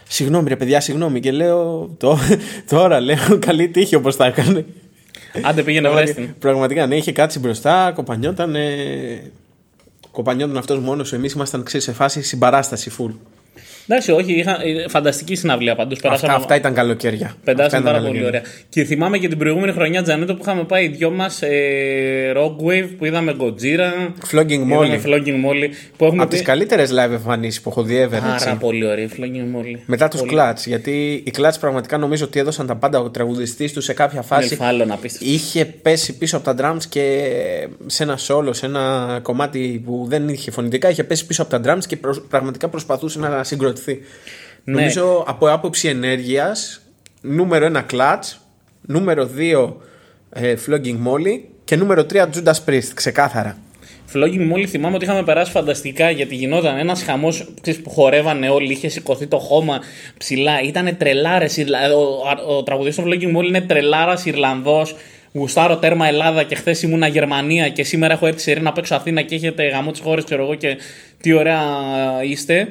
Συγγνώμη, ρε παιδιά, συγγνώμη. Και λέω. Το, τώρα λέω καλή τύχη όπως τα έκανε. Άντε πήγαινε βρες την. Πραγματικά, ναι, είχε κάτσει μπροστά, κοπανιόταν. Ε, κοπανιόταν αυτός μόνος του. Εμείς ήμασταν ξέρεις, σε φάση συμπαράσταση full. Εντάξει, όχι, είχα, ε, φανταστική συναυλία πάντως. Αυτά, αυτά ήταν καλοκαίρια. Αυτά Πεντάσαμε ήταν πάρα πολύ καλοκαίρια. ωραία. Και θυμάμαι και την προηγούμενη χρονιά, Τζανέτο, που είχαμε πάει οι δυο μας ε, Rockwave που είδαμε Godzilla. Flogging Είδαμε Molly. Flogging Molly. Που έχουμε Από πει- τι καλύτερες live εμφανίσεις που έχω δει ever. Πάρα έτσι. πολύ ωραία, η Flogging Molly. Μετά τους Πολύ. κλατ. Γιατί οι κλατ πραγματικά νομίζω ότι έδωσαν τα πάντα. Ο τραγουδιστής τους σε κάποια φάση Νελφάλλον, απίστευτο. είχε πέσει πίσω από τα drums και σε ένα solo, σε ένα κομμάτι που δεν είχε φωνητικά, είχε πέσει πίσω από τα drums και προσ- πραγματικά προσπαθούσε να συγκροτηθεί. Ναι. Νομίζω από άποψη ενέργειας, νούμερο 1 clutch, νούμερο 2 ε, flogging molly και νούμερο 3 Judas Priest, ξεκάθαρα. Flogging Molly θυμάμαι ότι είχαμε περάσει φανταστικά γιατί γινόταν ένας χαμός που χορεύανε όλοι, είχε σηκωθεί το χώμα ψηλά. Ήταν τρελάρες. Ο, ο, ο τραγουδιστής του Flogging Molly είναι τρελάρας Ιρλανδός. Γουστάρω τέρμα Ελλάδα και χθες ήμουνα Γερμανία και σήμερα έχω έρθει σε Ειρήνα να παίξω Αθήνα και έχετε γαμό της χώρας, ξέρω εγώ και τι ωραία είστε.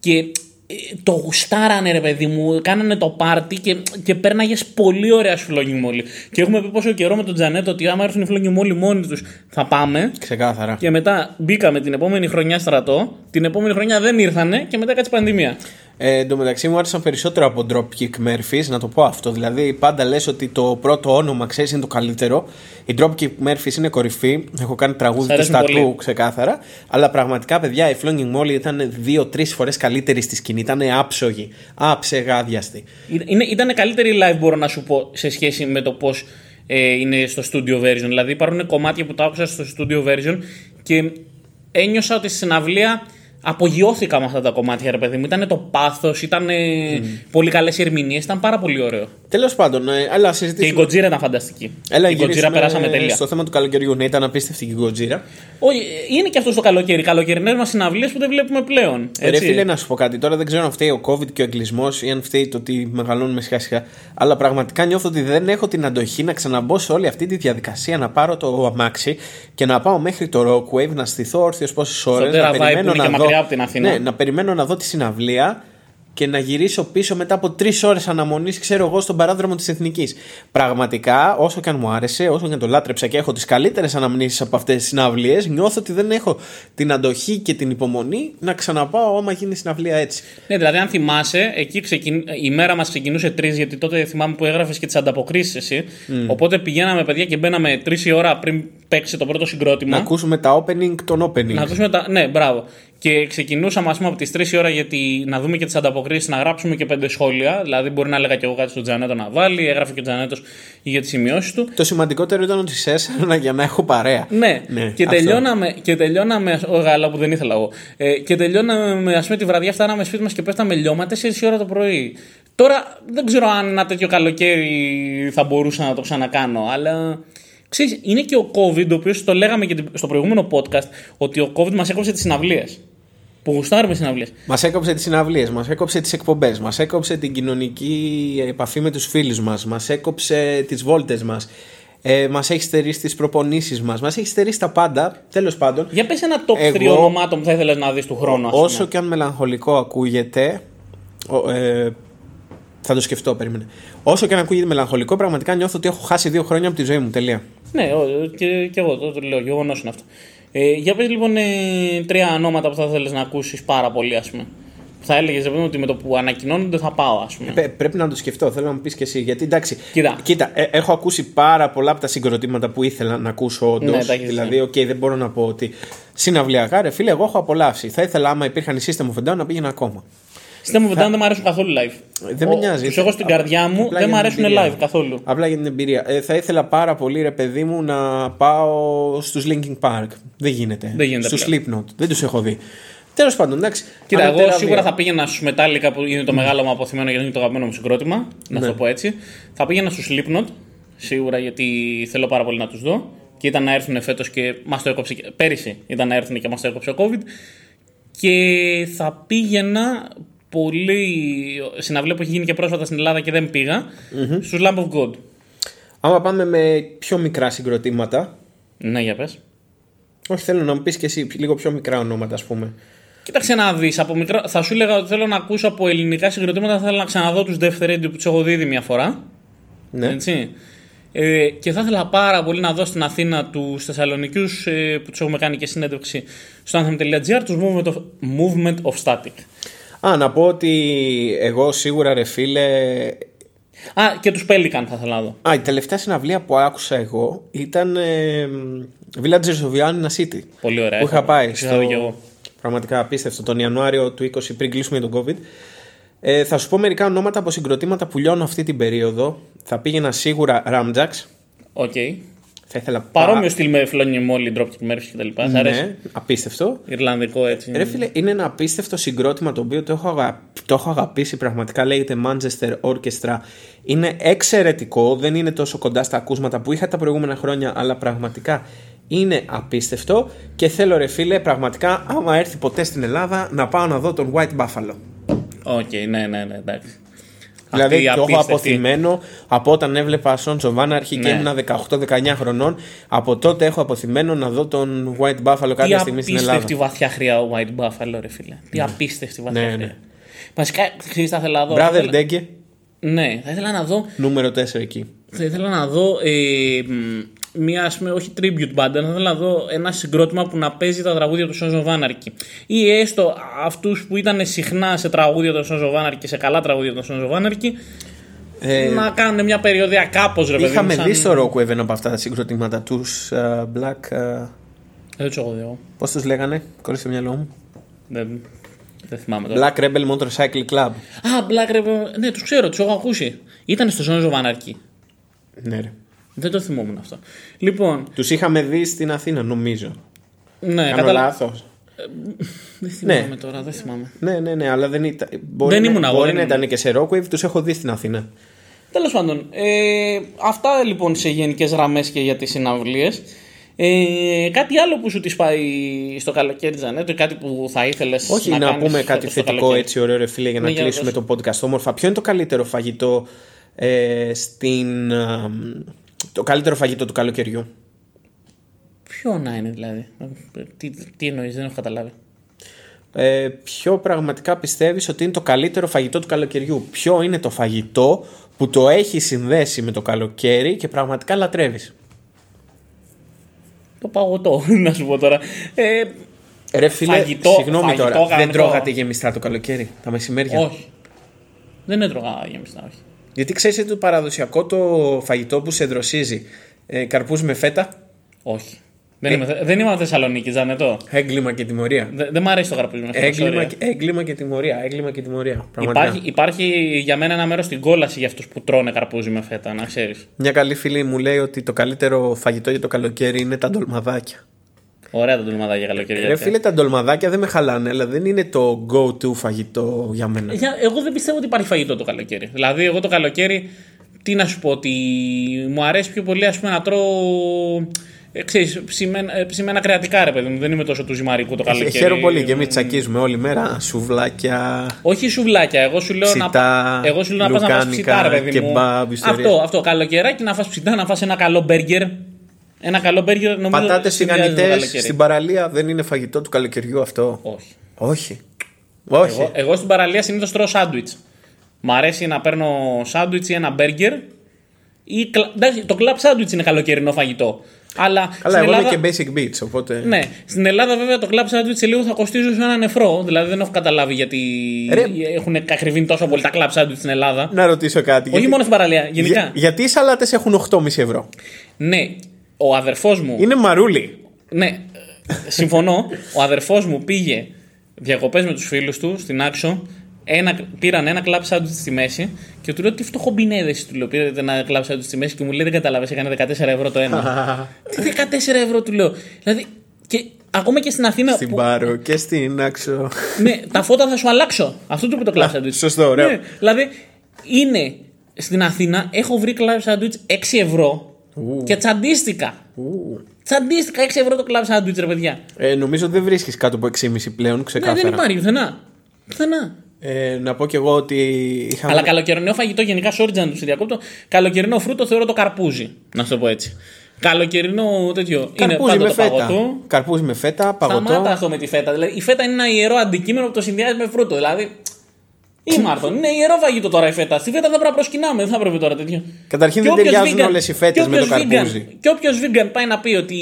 Και ε, το γουστάρανε ρε παιδί μου, κάνανε το πάρτι και, και πέρναγες πολύ ωραία σου Flogging Molly. Και έχουμε πει πόσο καιρό με τον Τζανέτο ότι άμα έρθουν οι Flogging Molly μόνοι τους θα πάμε. Ξεκάθαρα. Και μετά μπήκαμε την επόμενη χρονιά στρατό. Την επόμενη χρονιά δεν ήρθανε και μετά κάτσε πανδημία. Ε, εν τω μεταξύ μου άρεσαν περισσότερο από Dropkick Murphys, να το πω αυτό. Δηλαδή, πάντα λες ότι το πρώτο όνομα ξέρεις είναι το καλύτερο. Η Dropkick Murphys είναι κορυφή. Έχω κάνει Σ' τραγούδι του αρέσουν στατού πολύ. ξεκάθαρα. Αλλά πραγματικά, παιδιά, η Flogging Molly ήταν δύο-τρεις φορές καλύτερη στη σκηνή. Ήταν άψογη, άψεγάδιαστη. Είναι, ήταν καλύτερη live, μπορώ να σου πω, σε σχέση με το πώς ε, είναι στο studio version. Δηλαδή, υπάρχουν κομμάτια που τα άκουσα στο studio version και ένιωσα ότι στη συναυλία απογειώθηκα με αυτά τα κομμάτια, ρε παιδί μου. Ήταν το πάθος, ήταν πολύ καλές ερμηνείες, ήταν πάρα πολύ ωραίο. Τέλος πάντων, ε, έλα να Και η συζητήσουμε. Godzilla ήταν φανταστική. Έλα, η Godzilla γυρίσουμε περάσαμε τέλεια. Στο θέμα του καλοκαιριού, ναι, ήταν απίστευτη η Godzilla. Όχι, είναι και αυτός το καλοκαίρι. Καλοκαιρινές μας συναυλίες που δεν βλέπουμε πλέον. Ρε Έτσι. φίλε, να σου πω κάτι. Τώρα δεν ξέρω αν φταίει ο COVID και ο εγκλισμός ή αν φταίει το ότι μεγαλώνουμε σιγά σιγά. Αλλά πραγματικά νιώθω ότι δεν έχω την αντοχή να ξαναμπω σε όλη αυτή τη διαδικασία να πάρω το αμάξι και να πάω μέχρι το Rockwave, να στηθώ όρθιος πόσες ώρες. Terra Να Vibe περιμένω που είναι να και δω. Μακριά από την Αθήνα. Ναι, να περιμένω να δω τη συναυλία και να γυρίσω πίσω μετά από τρεις ώρες αναμονής, ξέρω εγώ, στον παράδρομο της Εθνικής. Πραγματικά, όσο και αν μου άρεσε, όσο και αν το λάτρεψα και έχω τις καλύτερες αναμνήσεις από αυτές τις συναυλίες, νιώθω ότι δεν έχω την αντοχή και την υπομονή να ξαναπάω άμα γίνει συναυλία έτσι. Ναι, δηλαδή, αν θυμάσαι, εκεί ξεκιν... η μέρα μας ξεκινούσε τρεις, γιατί τότε θυμάμαι που έγραφες και τις ανταποκρίσεις εσύ. Οπότε πηγαίναμε, παιδιά, και μπαίναμε τρεις η ώρα πριν παίξει το πρώτο συγκρότημα. Να ακούσουμε τα opening των opening. Να ακούσουμε τα. Ναι, μπράβο. Και ξεκινούσαμε, ας πούμε, από τις 3 η ώρα γιατί να δούμε και τις ανταποκρίσεις, να γράψουμε και πέντε σχόλια. Δηλαδή, μπορεί να έλεγα και εγώ κάτι στον Τζανέτο να βάλει, έγραφε και ο Τζανέτος για τις σημειώσεις του. Το σημαντικότερο ήταν ότι σε έσανα για να έχω παρέα. Ναι, Ναι, και, αυτό. τελειώναμε, και τελειώναμε. Ο γάλα που δεν ήθελα εγώ. Ε, και τελειώναμε, ας πούμε, τη βραδιά φτάναμε σπίτι μας και πέφταμε λιώμα 4 η ώρα το πρωί. Τώρα δεν ξέρω αν ένα τέτοιο καλοκαίρι θα μπορούσα να το ξανακάνω, αλλά. Ξέρεις, είναι και ο COVID, ο οποίος το λέγαμε και στο προηγούμενο podcast, ότι ο COVID μας έκοψε τις συναυλίες. Που γουστάρουμε συναυλίες. Μας έκοψε τις συναυλίες, μας έκοψε τις εκπομπές, μας έκοψε την κοινωνική επαφή με τους φίλους μας, μας έκοψε τις βόλτες μας. Ε, μας έχει στερήσει τις προπονήσεις μας, μας έχει στερήσει τα πάντα. Τέλος πάντων, Για πες ένα top 3 Εγώ- ονομάτων που θα ήθελες να δεις του χρόνου, ας πούμε. όσο και αν μελαγχολικό ακούγεται. ο- ε, θα το σκεφτώ, περίμενε. Όσο και αν ακούγεται μελαγχολικό, πραγματικά νιώθω ότι έχω χάσει δύο χρόνια από τη ζωή μου. Τελεία. Ναι, ο- και, και εγώ το, το λέω, γεγονός είναι αυτό. Ε, για πες λοιπόν ε, τρία ονόματα που θα ήθελε να ακούσεις πάρα πολύ, ας πούμε. θα έλεγες ρε παιδί μου, ότι με το που ανακοινώνονται θα πάω, ας πούμε. Πε- πρέπει να το σκεφτώ, θέλω να μου πεις και εσύ. Γιατί εντάξει, Κοίτα. ε, έχω ακούσει πάρα πολλά από τα συγκροτήματα που ήθελα να ακούσω όντως. Ναι, τα έχεις δηλαδή, οκ, δεν μπορώ να πω ότι συναυλιακά, ρε φίλε, εγώ έχω απολαύσει. Θα ήθελα, άμα υπήρχαν οι System of a Down, να πήγαινα ακόμα. Στην μου δεν μου αρέσουν καθόλου live. Δεν με νοιάζει. Τους έχω στην καρδιά μου, Απλά δεν μου για την αρέσουν εμπειρία. live καθόλου. Απλά για την εμπειρία. Ε, θα ήθελα πάρα πολύ, ρε παιδί μου, να πάω στους Linkin Park. Δεν γίνεται. Δεν γίνεται Στους Slipknot. Δεν τους έχω δει. Τέλος πάντων, εντάξει. Κοίτα, εγώ ανωτέρα σίγουρα βία. θα πήγαινα στους Metallica που είναι το μεγάλο μου αποθυμένο γιατί είναι το αγαπημένο μου συγκρότημα. Να Ναι. το πω έτσι. Θα πήγαινα στους Slipknot σίγουρα γιατί θέλω πάρα πολύ να τους δω. Και ήταν να έρθουν φέτος και μας το έκοψε. και- Πέρυσι ήταν να έρθουν και μας το έκοψε ο COVID. Και θα πήγαινα πολύ. Συναυλία που έχει γίνει και πρόσφατα στην Ελλάδα και δεν πήγα. Στους Lamb of God. Άμα πάμε με πιο μικρά συγκροτήματα. Ναι, για πες. Όχι, θέλω να μου πεις και εσύ λίγο πιο μικρά ονόματα, ας πούμε. Κοίταξε να δεις. Θα σου έλεγα ότι θέλω να ακούσω από ελληνικά συγκροτήματα. Θα ήθελα να ξαναδώ τους Death Radio που τους έχω δει ήδη μια φορά. Ναι. Έτσι. Ε, και θα ήθελα πάρα πολύ να δω στην Αθήνα τους Θεσσαλονικιούς ε, που τους έχουμε κάνει και συνέντευξη στο anthem.gr τους Movement of, Movement of Static. Α, να πω ότι εγώ σίγουρα ρε φίλε. Α, και τους Pelican θα ήθελα να δω. Α, η τελευταία συναυλία που άκουσα εγώ ήταν ε, Villagers of Ioannina City. Πολύ ωραία. Που είχα πάει. Είχα δει κι εγώ. Πραγματικά απίστευτο. Τον Ιανουάριο του 20 πριν κλείσουμε τον COVID. Ε, θα σου πω μερικά ονόματα από συγκροτήματα που λιώνω αυτή την περίοδο. Θα πήγαινα σίγουρα Rumjacks. OK. Θα ήθελα Παρόμοιο στυλ με Flogging Molly, Dropkick Murphys κτλ. Σ' αρέσει. Ναι, απίστευτο. Ιρλανδικό έτσι. Ρε φίλε, είναι ένα απίστευτο συγκρότημα το οποίο το έχω, αγα... το έχω αγαπήσει πραγματικά. Λέγεται Manchester Orchestra. Είναι εξαιρετικό, δεν είναι τόσο κοντά στα ακούσματα που είχα τα προηγούμενα χρόνια, αλλά πραγματικά είναι απίστευτο. Και θέλω, ρε φίλε, πραγματικά, άμα έρθει ποτέ στην Ελλάδα, να πάω να δω τον White Buffalo. OK, ναι, ναι, ναι, εντάξει. Δηλαδή, Αυτή η το έχω απίστευτη- απωθημένο από όταν έβλεπα Sons of Anarchy και Ναι. ήμουν 18-19 χρονών. Από τότε έχω απωθημένο να δω τον White Buffalo Τι κάποια στιγμή στην Ελλάδα. απίστευτη βαθιά χροιά ο White Buffalo, ρε φίλε. Τι απίστευτη βαθιά Ναι, χροιά. ναι. Βασικά, ξέρεις, θα ήθελα να δω. θα Brother ήθελα- Dege, Ναι, θα ήθελα να δω. νούμερο 4 εκεί. Θα ήθελα να δω ε, μ, μια ας πούμε, όχι tribute band, αλλά θα ήθελα να δω ένα συγκρότημα που να παίζει τα τραγούδια του Sons of Anarchy. Ή έστω αυτούς που ήταν συχνά σε τραγούδια του Sons of Anarchy και σε καλά τραγούδια του Sons of Anarchy. Ε, να κάνουν μια περιοδία κάπως ρε παιδί. μου, Είχαμε σαν- δει στο Rockwave ένα από αυτά τα συγκροτήματα τους Black. ε, Δεν τους έχω δει εγώ. Πώς τους λέγανε, κόλλησε το μυαλό μου. Δεν, δεν θυμάμαι τώρα. Black Rebel Motorcycle Club. Α, Black Rebel. Ναι, τους ξέρω, τους έχω ακούσει. Ήταν στο Sons of Anarchy. Ναι, ρε. Δεν το θυμόμουν αυτό. Λοιπόν, Τους είχαμε δει στην Αθήνα, νομίζω. ναι, Κάνω κατάλαβα. λάθος. Δεν θυμάμαι τώρα, δεν θυμάμαι. Ναι, ναι, ναι, αλλά δεν ήταν. Μπορεί, Δεν να- ήμουν εγώ, μπορεί δεν να ήμουν. ήταν και σε Rockwave, τους έχω δει στην Αθήνα. Τέλος πάντων, ε, αυτά λοιπόν σε γενικές γραμμές και για τις συναυλίες. Ε, κάτι άλλο που σου τη πάει στο καλοκαίρι, Τζανέτο, ή κάτι που θα ήθελες Όχι να να, κάνεις πούμε στο- κάτι στο θετικό καλοκαίρι; έτσι ωραίο ρε φίλε για να Ναι, για να κλείσουμε δώσω. το podcast όμορφα. Ποιο είναι το καλύτερο φαγητό ε, στην... α, το καλύτερο φαγητό του καλοκαιριού. Ποιο να είναι δηλαδή. Ε, Τι, τι εννοείς, δεν έχω καταλάβει. Ε, ποιο πραγματικά πιστεύεις ότι είναι το καλύτερο φαγητό του καλοκαιριού; Ποιο είναι το φαγητό που το έχει συνδέσει με το καλοκαίρι και πραγματικά λατρεύεις; Το παγωτό, να σου πω τώρα. Ε, Ρε φίλε, Φαγητό- συγγνώμη φαγητό τώρα, δεν κανονικό. τρώγατε γεμιστά το καλοκαίρι, τα μεσημέρια; όχι. Δεν έτρωγα γεμιστά, όχι. Γιατί ξέρεις ότι το παραδοσιακό το φαγητό που σε δροσίζει, ε, καρπούς με φέτα, Όχι. Δεν, είμαι, δεν είμαι Θεσσαλονίκη, Ζανετό. έγκλημα και τιμωρία. Δεν, δεν μ' αρέσει το γραπισμένο. Έγκλημα, και- έγκλημα και τιμωρία. Έγκλημα και τιμωρία. Πραγματικά. Υπάρχει, υπάρχει για μένα ένα μέρος στην κόλαση για αυτούς που τρώνε καρπούζι με φέτα, να ξέρεις. Μια καλή φίλη μου λέει ότι το καλύτερο φαγητό για το καλοκαίρι είναι τα ντολμαδάκια. Ωραία τα ντολμαδάκια καλοκαιριά. Ρε φίλε, τα ντολμαδάκια δεν με χαλάνε, αλλά δεν είναι το go-to φαγητό για μένα. Για- Εγώ δεν πιστεύω ότι υπάρχει φαγητό το καλοκαίρι. Δηλαδή, εγώ το καλοκαίρι, τι να σου πω, ότι μου αρέσει πιο πολύ ας πούμε, να τρώω. Ε, ξέρεις, ψημένα, ε, ψημένα κρεατικά, ρε παιδί μου. Δεν είμαι τόσο του ζυμαρικού το καλοκαίρι. Χαίρομαι πολύ και εμείς τσακίζουμε όλη μέρα σουβλάκια. Όχι σουβλάκια, εγώ σου λέω Ψητά, να, εγώ σου λέω να πας να φας λουκάνικα, ψητά, ρε παιδί μου. κεμπάμπ, ιστορίες. αυτό, αυτό, καλοκαιράκι να φας ψητά, να φας ένα καλό μπέργκερ. Ένα καλό μπέργκερ νομίζω Πατάτες συνδυάζει το τηγανιτές καλοκαίρι. στην παραλία δεν είναι φαγητό του καλοκαιριού αυτό; Όχι. Όχι. Όχι. Εγώ, εγώ στην παραλία συνήθως τρώω σάντουιτς. Μ' αρέσει να παίρνω σάντουιτς ή ένα μπέργκερ. Ή, κλα- εντάξει, το κλαμπ σάντουιτς είναι καλοκαιρινό φαγητό. Αλλά Καλά, στην εγώ Ελλάδα... είμαι και basic beats, οπότε. Ναι, στην Ελλάδα βέβαια το club sandwich σε λίγο θα κοστίζει σε ένα νεφρό. Δηλαδή δεν έχω καταλάβει γιατί Ρε. έχουν ακριβήνει τόσο πολύ τα club sandwich στην Ελλάδα. Να ρωτήσω κάτι. Όχι μόνο στην παραλία, γενικά. Για- γιατί οι σαλάτες έχουν 8,5 ευρώ; Ναι, ο αδερφός μου. Είναι μαρούλι. Ναι, ε, συμφωνώ. ο αδερφός μου πήγε διακοπές με τους φίλους του στην Άξο. Ένα, πήραν ένα κλαμπ σάντουιτς στη μέση και του λέω τι φτωχομπινέδε του λέω. Πήρατε ένα κλαμπ σάντουιτς στη μέση και μου λέει δεν καταλαβαίνεις έκανε 14 ευρώ το ένα. τι 14 ευρώ του λέω. Δηλαδή, και ακόμα και στην Αθήνα. Στην που- Πάρο και στην Άξο. ναι, τα φώτα θα σου αλλάξω. Αυτό του είπε το κλαμπ σάντουιτς. σωστό, ωραίο. Ναι, δηλαδή, είναι στην Αθήνα, έχω βρει κλαμπ σάντουιτς 6 ευρώ και τσαντίστηκα. Τσαντίστηκα 6 ευρώ το κλαμπ σάντουιτ, ρε παιδιά. Ε, νομίζω δεν βρίσκεις κάτω από 6,5 πλέον, Ναι, ξεκάθαρα. δεν υπάρχει πουθενά. Πουθενά. Ε, να πω κι εγώ ότι είχαμε. Αλλά καλοκαιρινό φαγητό γενικά, sorry να του διακόπτω. Καλοκαιρινό φρούτο θεωρώ το καρπούζι. Να σου το πω έτσι. Καλοκαιρινό τέτοιο. Καρπούζι είναι πάντα με το φέτα. παγωτό. Καρπούζι με φέτα, παγωτό. Σταμάτα αυτό με τη φέτα. Δηλαδή, η φέτα είναι ένα ιερό αντικείμενο που το συνδυάζει με φρούτο. Δηλαδή. Ή Μάρτον, είναι ιερό φαγητό τώρα η φέτα. Στη φέτα δεν πρέπει να προσκυνάμε, δεν θα πρέπει τώρα τέτοιο. Καταρχήν Και δεν όποιος ταιριάζουν vegan- όλες οι φέτες και με το όποιος vegan- καρπούζι. Και όποιος vegan πάει να πει ότι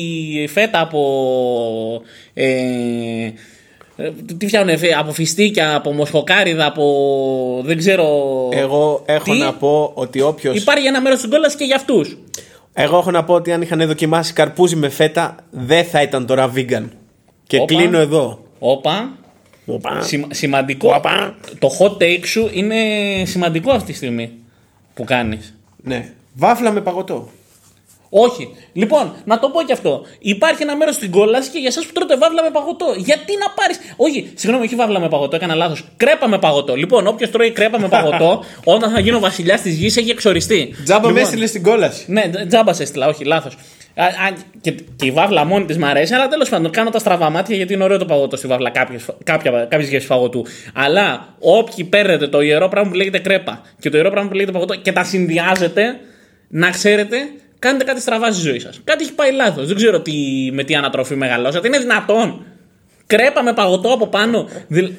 η φέτα από. Ε, ε, τι φτιάχνουν, φε- από φιστίκια, από μοσχοκάριδα, από. δεν ξέρω. Εγώ έχω Τι; να πω ότι όποιο. Υπάρχει ένα μέρος της κόλλα και για αυτούς. Εγώ έχω να πω ότι αν είχαν δοκιμάσει καρπούζι με φέτα, δεν θα ήταν τώρα vegan. Και Όπα. κλείνω εδώ. Όπα. Οπα. Σημα- σημαντικό. Όπα. Το hot take σου είναι σημαντικό αυτή τη στιγμή που κάνεις. Ναι. Βάφλα με παγωτό. Όχι. Λοιπόν, να το πω και αυτό. Υπάρχει ένα μέρος στην κόλαση και για εσάς που τρώτε βάβλα με παγωτό. Γιατί να πάρεις; Όχι, συγγνώμη, όχι βάβλα με παγωτό, έκανα λάθος. Κρέπα με παγωτό. Λοιπόν, όποιος τρώει κρέπα με παγωτό, όταν θα γίνω βασιλιάς της γης έχει εξοριστεί. Τζάμπα με Λοιπόν, έστειλες στην κόλαση. Ναι, τζάμπα σε έστειλα, όχι, λάθος. Και, και η βάβλα μόνη της μ' αρέσει, αλλά τέλος πάντων κάνω τα στραβά μάτια γιατί είναι ωραίο το παγωτό στη βάβλα κάποιες γεύσεις παγωτού. Αλλά όποιοι παίρνετε το ιερό πράγμα που λέγεται κρέπα και το ιερό πράγμα που λέγεται παγωτό και τα συνδυάζετε, να ξέρετε, κάνετε κάτι στραβά στη ζωή σας. Κάτι έχει πάει λάθος. Δεν ξέρω τι, με τι ανατροφή μεγαλώσατε. Είναι δυνατόν. Κρέπα με παγωτό από πάνω. Δηλ-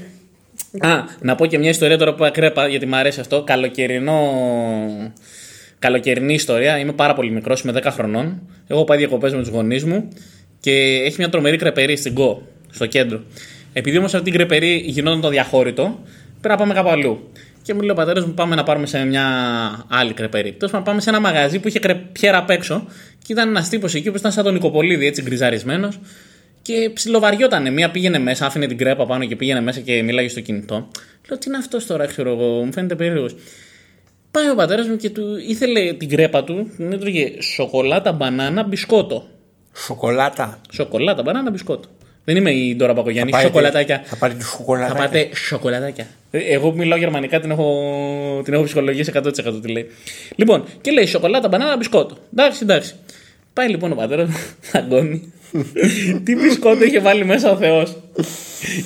Α, να πω και μια ιστορία τώρα που είπα κρέπα, γιατί μου αρέσει αυτό. Καλοκαιρινό. Καλοκαιρινή ιστορία. Είμαι πάρα πολύ μικρός, είμαι 10 χρονών. Εγώ πάω διακοπές με τους γονείς μου και έχει μια τρομερή κρεπερή στην Κο, στο κέντρο. Επειδή όμως αυτή την κρεπερή γινόταν το διαχώρητο, πρέπει να πάμε κάπου αλλού. Και μου λέει ο πατέρας μου: Πάμε να πάρουμε σε μια άλλη κρεπερή. Τέλος πάντων, πάμε σε ένα μαγαζί που είχε κρεπιέρα απ' έξω και ήταν ένας τύπος εκεί που ήταν σαν τον Νικοπολίδη, έτσι γκριζαρισμένος. Και ψιλοβαριότανε. Μία πήγαινε μέσα, άφηνε την κρέπα πάνω και πήγαινε μέσα και μίλαγε στο κινητό. Λέω: Τι είναι αυτός τώρα, ξέρω εγώ, μου φαίνεται περίεργος. Πάει ο πατέρας μου και του ήθελε την κρέπα του, την έτρωγε σοκολάτα, μπανάνα, μπισκότο. Σοκολάτα. Σοκολάτα, μπανάνα, μπισκότο. Δεν είμαι η Ντόρα Πακογιάννη, Θα πάρετε- σοκολατάκια. Θα πάρει του Θα σοκολάτα. πάτε σοκολατάκια. Ε, Εγώ που μιλάω γερμανικά την έχω, την έχω ψυχολογήσει 100% τι λέει. Λοιπόν, και λέει σοκολάτα, μπανάνα, μπισκότο. Εντάξει, εντάξει. Πάει λοιπόν ο πατέρας μου, δαγκώνει. Τι μπισκότο είχε βάλει μέσα ο Θεός.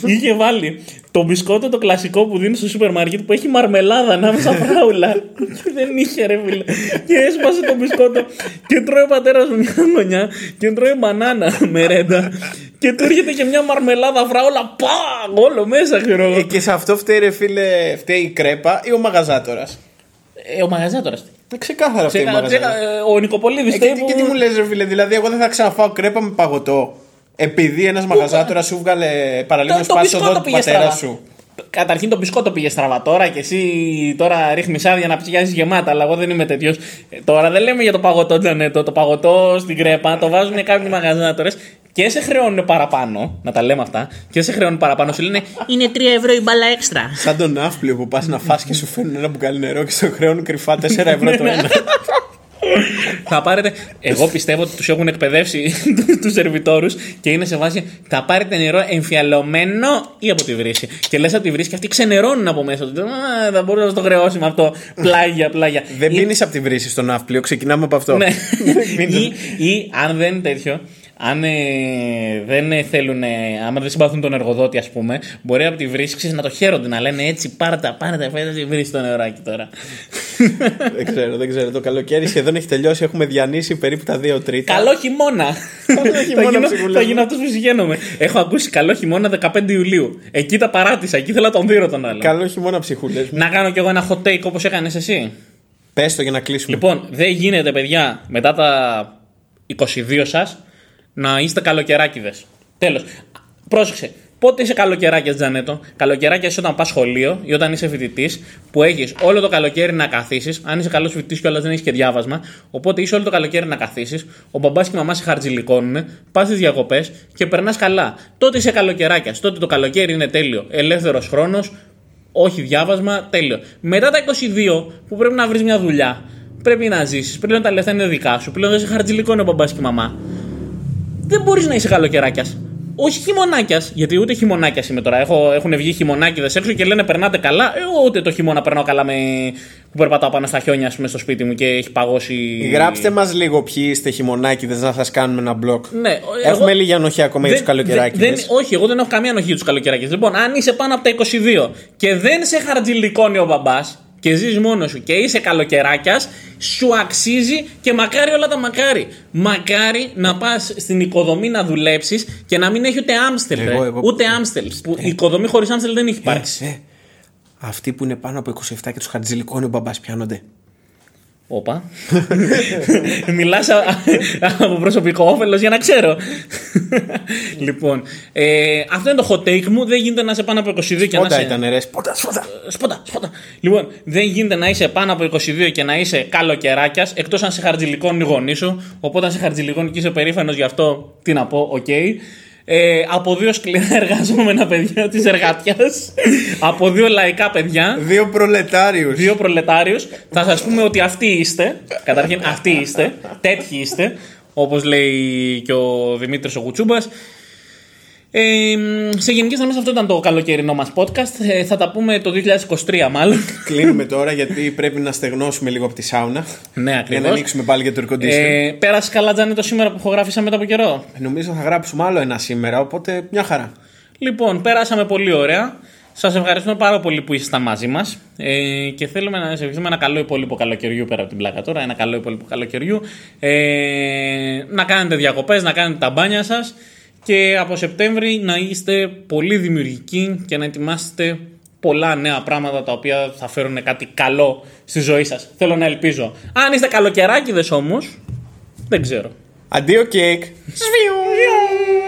είχε βάλει το μπισκότο το κλασικό που δίνει στο σούπερ μάρκετ που έχει μαρμελάδα ανάμεσα φράουλα. και δεν είχε ρε φίλε. Και έσπασε το μπισκότο και τρώει ο πατέρας μου μια γωνιά και τρώει μπανάνα με ρέντα. και του έρχεται και μια μαρμελάδα φράουλα. Πα! Όλο μέσα ξέρω εγώ. Ε, και σε αυτό φταίει, ρε φίλε, φταίει η κρέπα ή ο μαγαζάτορας. Ε, ο μαγαζάτορα. Ε, ξεκάθαρα φταίει η μαγαζάτορα. Ο Νικοπολίδης Ε, και, τι- και τι μου λες ρε φίλε, δηλαδή εγώ δεν θα ξαναφάω κρέπα με παγωτό. Επειδή ένας μαγαζάτορα σου βγάλε παραλίγο σπάσει το δόντι του πατέρα σου. Καταρχήν το μπισκότο πήγε στραβά τώρα και εσύ τώρα ρίχνεις άδεια να πιάσεις γεμάτα. Αλλά εγώ δεν είμαι τέτοιος. τώρα δεν λέμε για το παγωτό Τζανέτο. Το παγωτό στην κρέπα το βάζουν κάποιοι μαγαζάτορε και σε χρεώνουν παραπάνω. Να τα λέμε αυτά. Και σε χρεώνουν παραπάνω. Σου λένε Είναι 3 ευρώ η μπάλα έξτρα. Σαν τον ναύπλιο που πας να φας και σου φέρνουν ένα μπουκάλι νερό και στο χρεώνουν κρυφά 4 ευρώ το ένα. θα πάρετε. Εγώ πιστεύω ότι τους έχουν εκπαιδεύσει τους σερβιτόρους και είναι σε βάση. Θα πάρετε νερό εμφιαλωμένο ή από τη βρύση. Και λες από τη βρύση και αυτοί ξενερώνουν από μέσα τους. Α, Θα μπορούσα να το χρεώσει με αυτό. Πλάγια, πλάγια. Δεν Ή- πίνεις από τη βρύση στο ναύπλιο, ξεκινάμε από αυτό. Ναι. Μην το- ή, ή αν δεν είναι τέτοιο, αν ε, δεν ε, θέλουν, ε, άμα δεν συμπαθούν τον εργοδότη, ας πούμε, μπορεί από τη βρύση ξέρεις, να το χαίρονται, να λένε έτσι, πάρε τα, πάρε τα, φέρε τη βρύση το νεράκι τώρα. δεν ξέρω, δεν ξέρω. Το καλοκαίρι σχεδόν έχει τελειώσει. Έχουμε διανύσει περίπου τα 2 τρίτα. Καλό χειμώνα. θα, χειμώνα, γίνω, ψυχούλα θα μου. γίνω αυτός που συγγένομαι. Έχω ακούσει καλό χειμώνα 15 Ιουλίου. Εκεί τα παράτησα, εκεί θέλω να τον δίνω τον άλλο. Καλό χειμώνα ψυχούλε. Να κάνω κι εγώ ένα hot take όπως έκανες εσύ. Πες το για να κλείσουμε. Λοιπόν, δεν γίνεται, παιδιά, μετά τα 22 σας να είστε καλοκαιράκιδε. Τέλος. Πρόσεξε. Πότε είσαι καλοκαιράκια, Τζανέτο; Καλοκαιράκια είσαι όταν πας σχολείο ή όταν είσαι φοιτητής, που έχεις όλο το καλοκαίρι να καθίσεις. Αν είσαι καλός φοιτητής, κιόλας δεν έχεις και διάβασμα. Οπότε είσαι όλο το καλοκαίρι να καθίσεις. Ο μπαμπάς και η μαμά σε χαρτζηλικώνουν. Πας στις διακοπές και περνάς καλά. Τότε είσαι καλοκαιράκιας. Τότε το καλοκαίρι είναι τέλειο. Ελεύθερος χρόνος, όχι διάβασμα, τέλειο. Μετά τα 22 που πρέπει να βρεις μια δουλειά, πρέπει να ζήσεις. Πλέον τα λεφτά είναι δικά σου. Πλέον δεν σε χαρτζηλικώνει ο μπαμπάς και η μαμά. Δεν μπορείς να είσαι καλοκαιράκια όχι χειμωνάκιας, γιατί ούτε χειμωνάκιας είμαι τώρα. Έχω, έχουν βγει χειμωνάκιδες έξω και λένε περνάτε καλά. Εγώ ούτε το χειμώνα περνάω καλά με, που περπατάω πάνω στα χιόνια πούμε, στο σπίτι μου και έχει παγώσει. Γράψτε μας λίγο ποιοι είστε χειμωνάκιδες να σας κάνουμε ένα μπλοκ. Ναι, Έχουμε λίγη ανοχή ακόμα για τους καλοκαιράκιδε. Όχι, εγώ δεν έχω καμία ανοχή για τους καλοκαιράκιδε. Λοιπόν, αν είσαι πάνω από τα 22 και δεν σε χαρτζηλικώνει ο μπαμπάς, και ζεις μόνος σου και είσαι καλοκαιράκιας, σου αξίζει και μακάρι όλα τα μακάρι. Μακάρι να πας στην οικοδομή να δουλέψεις και να μην έχει ούτε Άμστελ. Εγώ, εγώ, ούτε Άμστελ. Που η οικοδομή χωρίς Άμστελ δεν έχει ε, υπάρξει. Ε, αυτοί που είναι πάνω από 27 και τους χαρτζηλικώνει ο μπαμπάς πιάνονται. Όπα. Μιλάς από προσωπικό όφελος για να ξέρω. λοιπόν, ε, αυτό είναι το hot take μου. Δεν γίνεται να είσαι πάνω από 22 και να είσαι. ήταν ρε. Σπόντα, σπόντα. Σπόντα, σπόντα. Λοιπόν, δεν γίνεται να είσαι πάνω από 22 και να είσαι καλοκαιράκιας εκτός αν σε χαρτζηλικώνει οι γονείς σου. Οπότε αν σε χαρτζηλικώνει και είσαι περήφανος γι' αυτό, τι να πω, OK. Okay ε, από δύο σκληρά εργαζόμενα παιδιά της εργατιάς, από δύο λαϊκά παιδιά. Δύο προλετάριους. Δύο προλετάριους. Θα σας πούμε ότι αυτοί είστε. Καταρχήν, αυτοί είστε. Τέτοιοι είστε. Όπως λέει και ο Δημήτρης ο Κουτσούμπας ε, σε γενικές γραμμές αυτό ήταν το καλοκαιρινό μας podcast. Ε, θα τα πούμε το 2023 μάλλον. Κλείνουμε τώρα γιατί πρέπει να στεγνώσουμε λίγο από τη σάουνα. Ναι, ακριβώ. Για να ανοίξουμε πάλι για το air Ε, πέρασε καλά, Τζάνι, το σήμερα που ηχογράφησα μετά από καιρό; Ε, νομίζω θα γράψουμε άλλο ένα σήμερα, οπότε μια χαρά. Λοιπόν, πέρασαμε πολύ ωραία. Σας ευχαριστούμε πάρα πολύ που ήσασταν μαζί μας ε, και θέλουμε να σα ευχηθούμε ένα καλό υπόλοιπο καλοκαιριού πέρα από την πλάκα τώρα. Ένα καλό υπόλοιπο καλοκαιριού. Ε, να κάνετε διακοπές, να κάνετε τα μπάνια σας και από Σεπτέμβρη να είστε πολύ δημιουργικοί και να ετοιμάσετε πολλά νέα πράγματα τα οποία θα φέρουν κάτι καλό στη ζωή σας. Θέλω να ελπίζω. Αν είστε καλοκαιράκιδες όμως, δεν ξέρω. Αντίο κέικ. Σβιου.